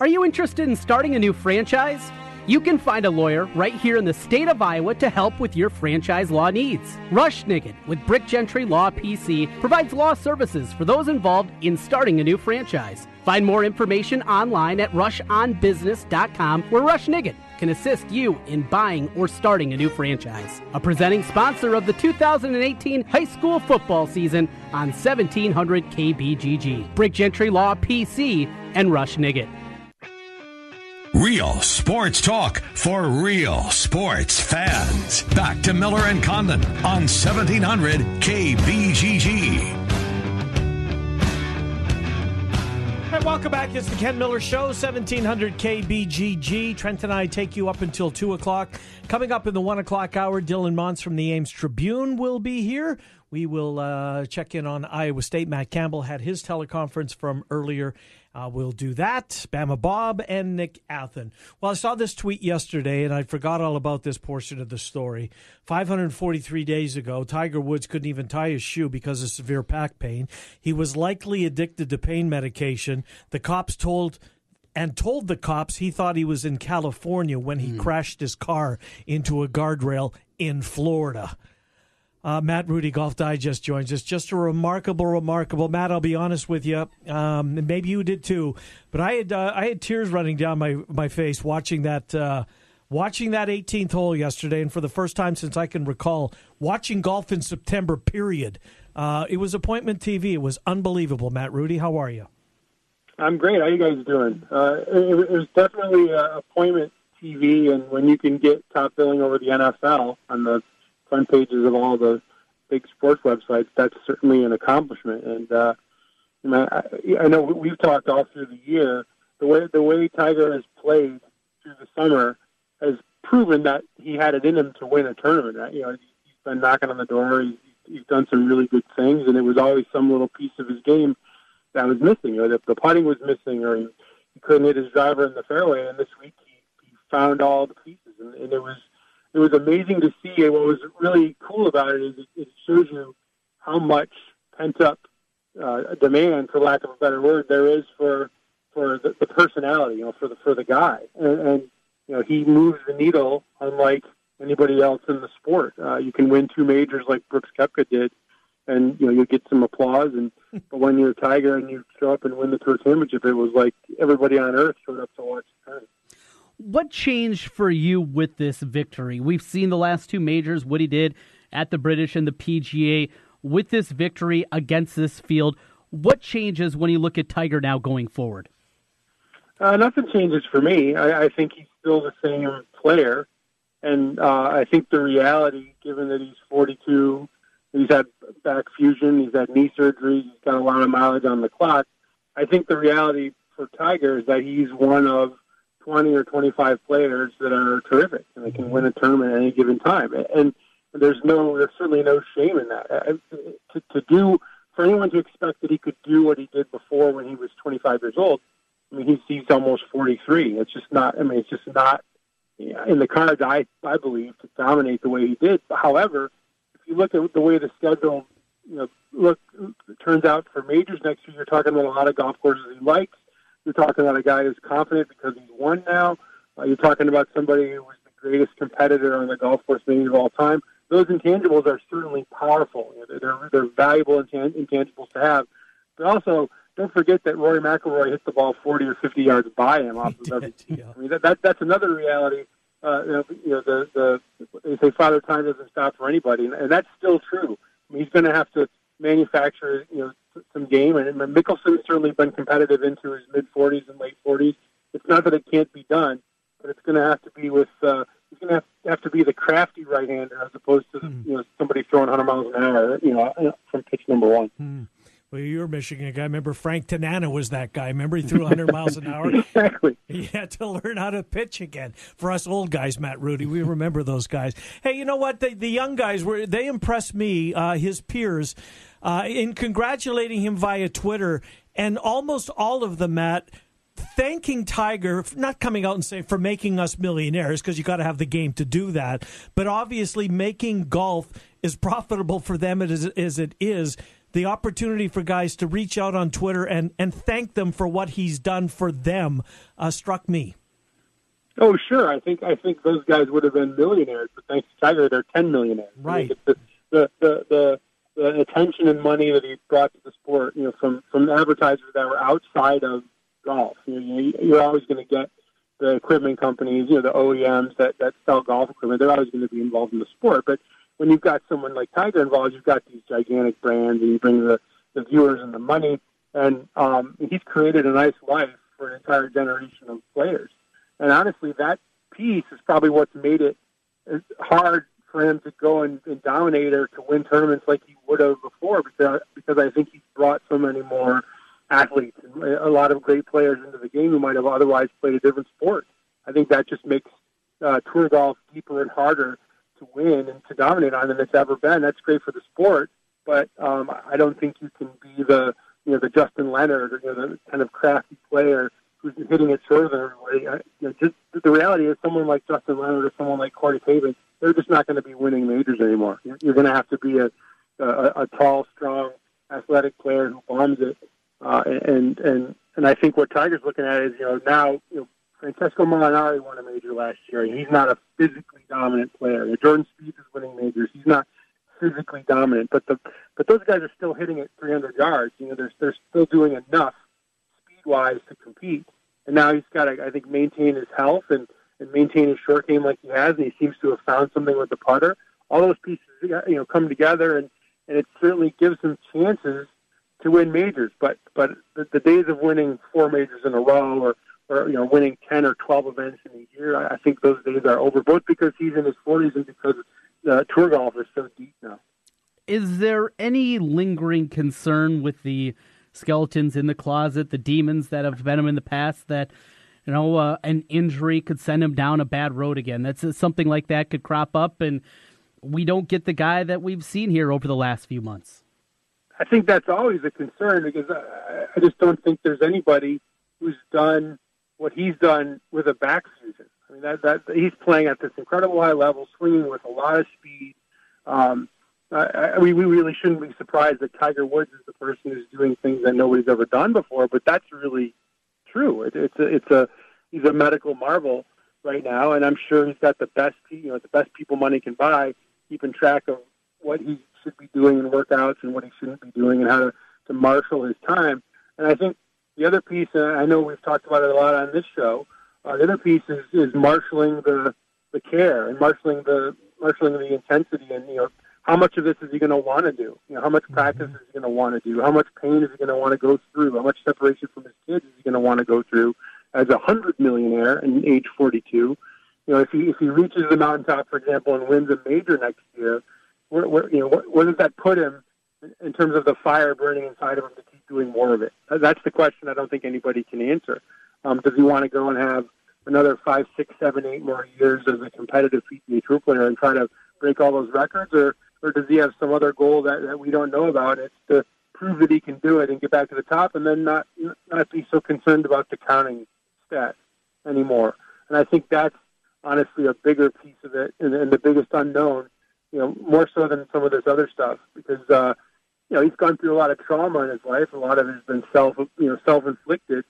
Speaker 3: Are you interested in starting a new franchise? You can find a lawyer right here in the state of Iowa to help with your franchise law needs. Rush Nigut with Brick Gentry Law PC provides law services for those involved in starting a new franchise. Find more information online at rushonbusiness.com where Rush Nigut can assist you in buying or starting a new franchise. A presenting sponsor of the 2018 high school football season on 1700 KBGG. Brick Gentry Law PC and Rush Nigut.
Speaker 22: Real sports talk for real sports fans. Back to Miller and Condon on 1700 KBGG.
Speaker 2: And welcome back. It's the Ken Miller Show, 1700 KBGG. Trent and I take you up until 2 o'clock. Coming up in the 1 o'clock hour, Dylan Montz from the Ames Tribune will be here. We will uh, check in on Iowa State. Matt Campbell had his teleconference from earlier uh, we'll do that. Bama Bob and Nick Athan. Well, I saw this tweet yesterday and I forgot all about this portion of the story. 543 days ago, Tiger Woods couldn't even tie his shoe because of severe back pain. He was likely addicted to pain medication. The cops told and told the cops he thought he was in California when he mm. crashed his car into a guardrail in Florida. Uh, Matt Rudy Golf Digest joins us. Just a remarkable, remarkable. Matt, I'll be honest with you. Um, maybe you did too, but I had uh, I had tears running down my my face watching that uh, watching that 18th hole yesterday, and for the first time since I can recall, watching golf in September. Period. Uh, it was appointment TV. It was unbelievable. Matt Rudy, how are you?
Speaker 23: I'm great. How you guys doing? Uh, it, it, was definitely appointment TV, and when you can get top billing over the NFL on the front pages of all the big sports websites, that's certainly an accomplishment. And uh, you know, I, I know we've talked all through the year. The way the way Tiger has played through the summer has proven that he had it in him to win a tournament. You know, he's been knocking on the door. He's, he's done some really good things, and it was always some little piece of his game that was missing, or that the putting was missing, or he, he couldn't hit his driver in the fairway. And this week he, he found all the pieces, and, and it was it was amazing to see. And what was really cool about it is it, shows you how much pent up uh, demand, for lack of a better word, there is for for the, the personality, you know, for the for the guy, and, and you know he moves the needle unlike anybody else in the sport. Uh, you can win two majors like Brooks Koepka did, and you know you'll get some applause. And but when you're a Tiger and you show up and win the tour championship, it was like everybody on earth showed up to watch the tournament.
Speaker 3: What changed for you with this victory? We've seen the last two majors, what he did at the British and the PGA. With this victory against this field, what changes when you look at Tiger now going forward?
Speaker 23: Uh, nothing changes for me. I, I think he's still the same player. And uh, I think the reality, given that he's 42, he's had back fusion, he's had knee surgery, he's got a lot of mileage on the clock. I think the reality for Tiger is that he's one of 20 or 25 players that are terrific and they can win a tournament at any given time. And there's no, there's certainly no shame in that. To, to do, for anyone to expect that he could do what he did before when he was 25 years old, I mean, he's, he's almost 43. It's just not, I mean, it's just not in the cards, I, I believe, to dominate the way he did. However, if you look at the way the schedule, you know, look, turns out for majors next year, you're talking about a lot of golf courses he likes you're talking about a guy who's confident because he's won now. Uh, you're talking about somebody who was the greatest competitor on the golf course maybe of all time. Those intangibles are certainly powerful. You know, they're they're valuable intangibles to have. But also, don't forget that Rory McIlroy hit the ball 40 or 50 yards by him off of every. Yeah. I mean, that, that that's another reality. Uh, you know, you know the the they say father time doesn't stop for anybody, and, and that's still true. I mean, he's going to have to manufacture you know some game. And Mickelson's certainly been competitive into his mid 40s and late 40s. It's not that it can't be done, but it's going to have to be with. Uh, he's going to have, have to be the crafty right-hander as opposed to mm. you know somebody throwing 100 miles an hour. You know, from pitch number one.
Speaker 2: Mm. Well, you're Michigan guy. Remember Frank Tanana was that guy. Remember he threw 100 miles an hour.
Speaker 23: Exactly.
Speaker 2: He had to learn how to pitch again. For us old guys, Matt Rudy, we remember those guys. Hey, you know what? The, the young guys were they impressed me. Uh, his peers uh, in congratulating him via Twitter, and almost all of them, Matt, thanking Tiger, not coming out and saying for making us millionaires, because you got to have the game to do that, but obviously making golf as profitable for them as, as it is. The opportunity for guys to reach out on Twitter and, and thank them for what he's done for them uh, struck me.
Speaker 23: Oh, sure. I think I think those guys would have been millionaires, but thanks to Tiger, they're ten millionaires.
Speaker 2: Right.
Speaker 23: the, the, the, the the attention and money that he brought to the sport, you know, from from advertisers that were outside of golf. You know, you're always going to get the equipment companies, you know, the OEMs that that sell golf equipment. They're always going to be involved in the sport. But when you've got someone like Tiger involved, you've got these gigantic brands, and you bring the the viewers and the money. And um, he's created a nice life for an entire generation of players. And honestly, that piece is probably what's made it hard for him to go and, and dominate or to win tournaments like he would have before because because I think he's brought so many more athletes a lot of great players into the game who might have otherwise played a different sport. I think that just makes uh, tour golf deeper and harder to win and to dominate on than it's ever been. That's great for the sport, but um, I don't think you can be the you know the Justin Leonard or you know the kind of crafty player who's hitting it further everybody. I, you know, just the reality is, someone like Justin Leonard or someone like Corey Pavin, they're just not going to be winning majors anymore. You're, you're going to have to be a, a a tall, strong, athletic player who bombs it. Uh, and and and I think what Tiger's looking at is you know now you know Francesco Molinari won a major last year. He's not a physically dominant player. Jordan Spieth is winning majors. He's not physically dominant, but the but those guys are still hitting it 300 yards. You know, they're they're still doing enough speed wise to compete. And now he's got to, I think, maintain his health and and maintain his short game like he has. And he seems to have found something with the putter. All those pieces, you know, come together, and and it certainly gives him chances to win majors. But but the, the days of winning four majors in a row or or you know winning ten or twelve events in a year, I, I think those days are over. Both because he's in his forties and because uh, tour golf is so deep now.
Speaker 3: Is there any lingering concern with the skeletons in the closet, the demons that have been him in the past that? You know, uh, an injury could send him down a bad road again. That's uh, something like that could crop up, and we don't get the guy that we've seen here over the last few months.
Speaker 23: I think that's always a concern because I, I just don't think there's anybody who's done what he's done with a back fusion. I mean, that, that he's playing at this incredible high level, swinging with a lot of speed. Um, I, I, we, we really shouldn't be surprised that Tiger Woods is the person who's doing things that nobody's ever done before, but that's really true. It, it's a, it's a, he's a medical marvel right now, and I'm sure he's got the best, you know, the best people money can buy, keeping track of what he should be doing in workouts and what he shouldn't be doing, and how to, to marshal his time. And I think the other piece, and I know we've talked about it a lot on this show, uh, the other piece is, is marshaling the the care and marshaling the marshaling the intensity, and you know how much of this is he going to want to do? You know, how much practice is he going to want to do? How much pain is he going to want to go through? How much separation from his kids is he going to want to go through as a hundred millionaire in age 42? You know, if he if he reaches the mountaintop, for example, and wins a major next year, where, where you know where, where does that put him in terms of the fire burning inside of him to keep doing more of it? That's the question I don't think anybody can answer. Um, does he want to go and have another five, six, seven, eight more years as a competitive PGA Tour player and try to break all those records, or or does he have some other goal that, that we don't know about? It's to prove that he can do it and get back to the top, and then not not be so concerned about the counting stats anymore. And I think that's honestly a bigger piece of it, and, and the biggest unknown. You know, more so than some of this other stuff, because uh, you know he's gone through a lot of trauma in his life. A lot of it has been self, you know, self inflicted.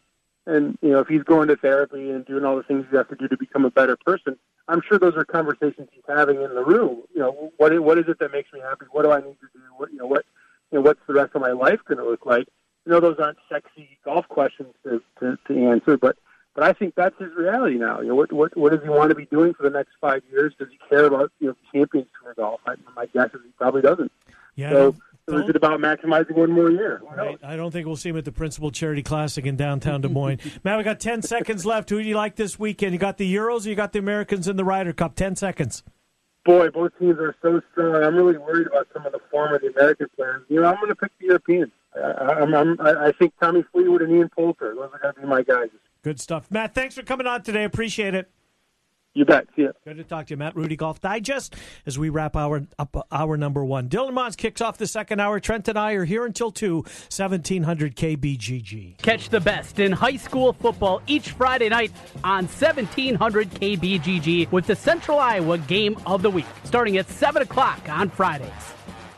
Speaker 23: And you know, if he's going to therapy and doing all the things you have to do to become a better person, I'm sure those are conversations he's having in the room. You know, what is, what is it that makes me happy? What do I need to do? What you know, what you know, what's the rest of my life going to look like? You know, those aren't sexy golf questions to, to, to answer, but but I think that's his reality now. You know, what what what does he want to be doing for the next five years? Does he care about you know Champions Tour golf? I, my guess is he probably doesn't.
Speaker 2: Yeah.
Speaker 23: So, so is it about maximizing one more year?
Speaker 2: Right. I don't think we'll see him at the Principal Charity Classic in downtown Des Moines. Matt, we got 10 seconds left. Who do you like this weekend? You got the Euros or you got the Americans in the Ryder Cup? 10 seconds.
Speaker 23: Boy, both teams are so strong. I'm really worried about some of the form of the American players. You know, I'm going to pick the Europeans. I, I'm, I'm, I think Tommy Fleetwood and Ian Poulter. Those are going to be my guys.
Speaker 2: Good stuff. Matt, thanks for coming on today. Appreciate it.
Speaker 23: You bet. See ya.
Speaker 2: Good to talk to you, Matt Rudy Golf Digest, as we wrap our up hour number one. Dylan Montz kicks off the second hour. Trent and I are here until 2, 1700 KBGG.
Speaker 3: Catch the best in high school football each Friday night on 1700 KBGG with the Central Iowa Game of the Week, starting at 7 o'clock on Fridays.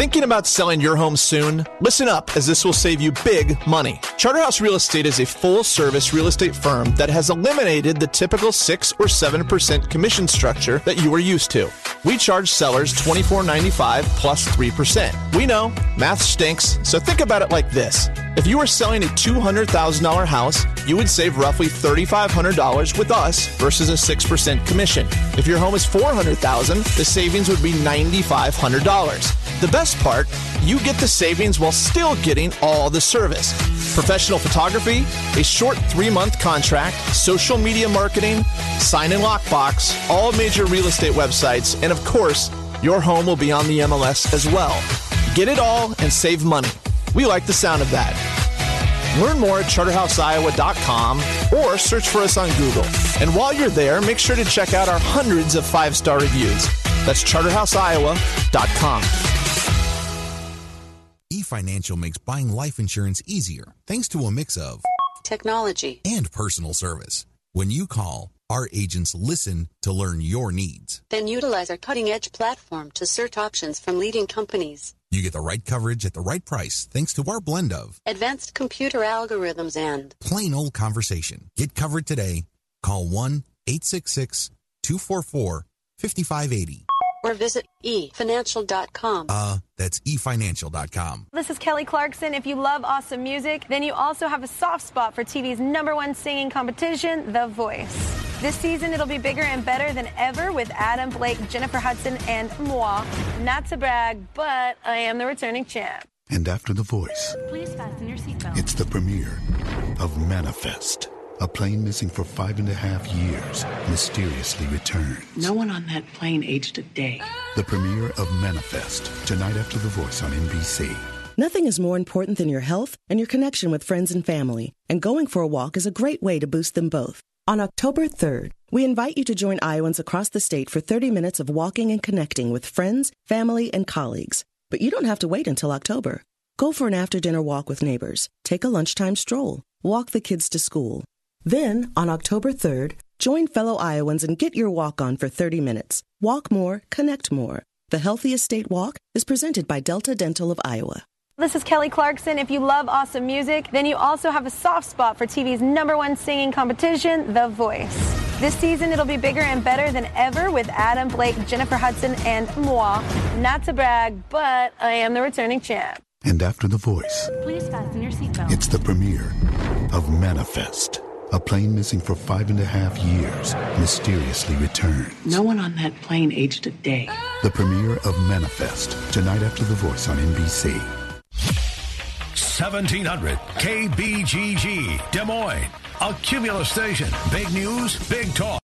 Speaker 15: Thinking about selling your home soon? Listen up, as this will save you big money. Charterhouse Real Estate is a full service real estate firm that has eliminated the typical 6 or 7% commission structure that you are used to. We charge sellers $24.95 plus 3%. We know, math stinks, so think about it like this. If you were selling a $200,000 house, you would save roughly $3,500 with us versus a 6% commission. If your home is 400,000, the savings would be $9,500. The best part, you get the savings while still getting all the service. Professional photography, a short three month contract, social media marketing, sign and lockbox, all major real estate websites, and of course, your home will be on the MLS as well. Get it all and save money. We like the sound of that. Learn more at charterhouseiowa.com or search for us on Google. And while you're there, make sure to check out our hundreds of five star reviews. That's charterhouseiowa.com.
Speaker 24: eFinancial makes buying life insurance easier thanks to a mix of
Speaker 25: technology
Speaker 24: and personal service. When you call, our agents listen to learn your needs.
Speaker 25: Then utilize our cutting edge platform to search options from leading companies.
Speaker 24: You get the right coverage at the right price thanks to our blend of
Speaker 25: advanced computer algorithms and
Speaker 24: plain old conversation. Get covered today. Call 1 866 244 5580.
Speaker 25: Or visit efinancial.com.
Speaker 24: Uh, that's efinancial.com.
Speaker 26: This is Kelly Clarkson. If you love awesome music, then you also have a soft spot for TV's number one singing competition, The Voice. This season, it'll be bigger and better than ever with Adam Blake, Jennifer Hudson, and moi. Not to brag, but I am the returning champ.
Speaker 27: And after The Voice,
Speaker 26: Please fasten your seatbelt.
Speaker 27: it's the premiere of Manifest. A plane missing for five and a half years mysteriously returns.
Speaker 28: No one on that plane aged a day.
Speaker 27: The premiere of Manifest, tonight after The Voice on NBC.
Speaker 29: Nothing is more important than your health and your connection with friends and family, and going for a walk is a great way to boost them both. On October 3rd, we invite you to join Iowans across the state for 30 minutes of walking and connecting with friends, family, and colleagues. But you don't have to wait until October. Go for an after dinner walk with neighbors, take a lunchtime stroll, walk the kids to school. Then, on October 3rd, join fellow Iowans and get your walk on for 30 minutes. Walk more, connect more. The Healthiest State Walk is presented by Delta Dental of Iowa.
Speaker 26: This is Kelly Clarkson. If you love awesome music, then you also have a soft spot for TV's number one singing competition, The Voice. This season, it'll be bigger and better than ever with Adam Blake, Jennifer Hudson, and moi. Not to brag, but I am the returning champ.
Speaker 27: And after The Voice,
Speaker 26: Please fasten your seatbelt.
Speaker 27: it's the premiere of Manifest. A plane missing for five and a half years mysteriously returns.
Speaker 28: No one on that plane aged a day.
Speaker 27: The premiere of Manifest, tonight after The Voice on NBC.
Speaker 22: 1700 KBGG, Des Moines. A Cumulus station. Big news, big talk.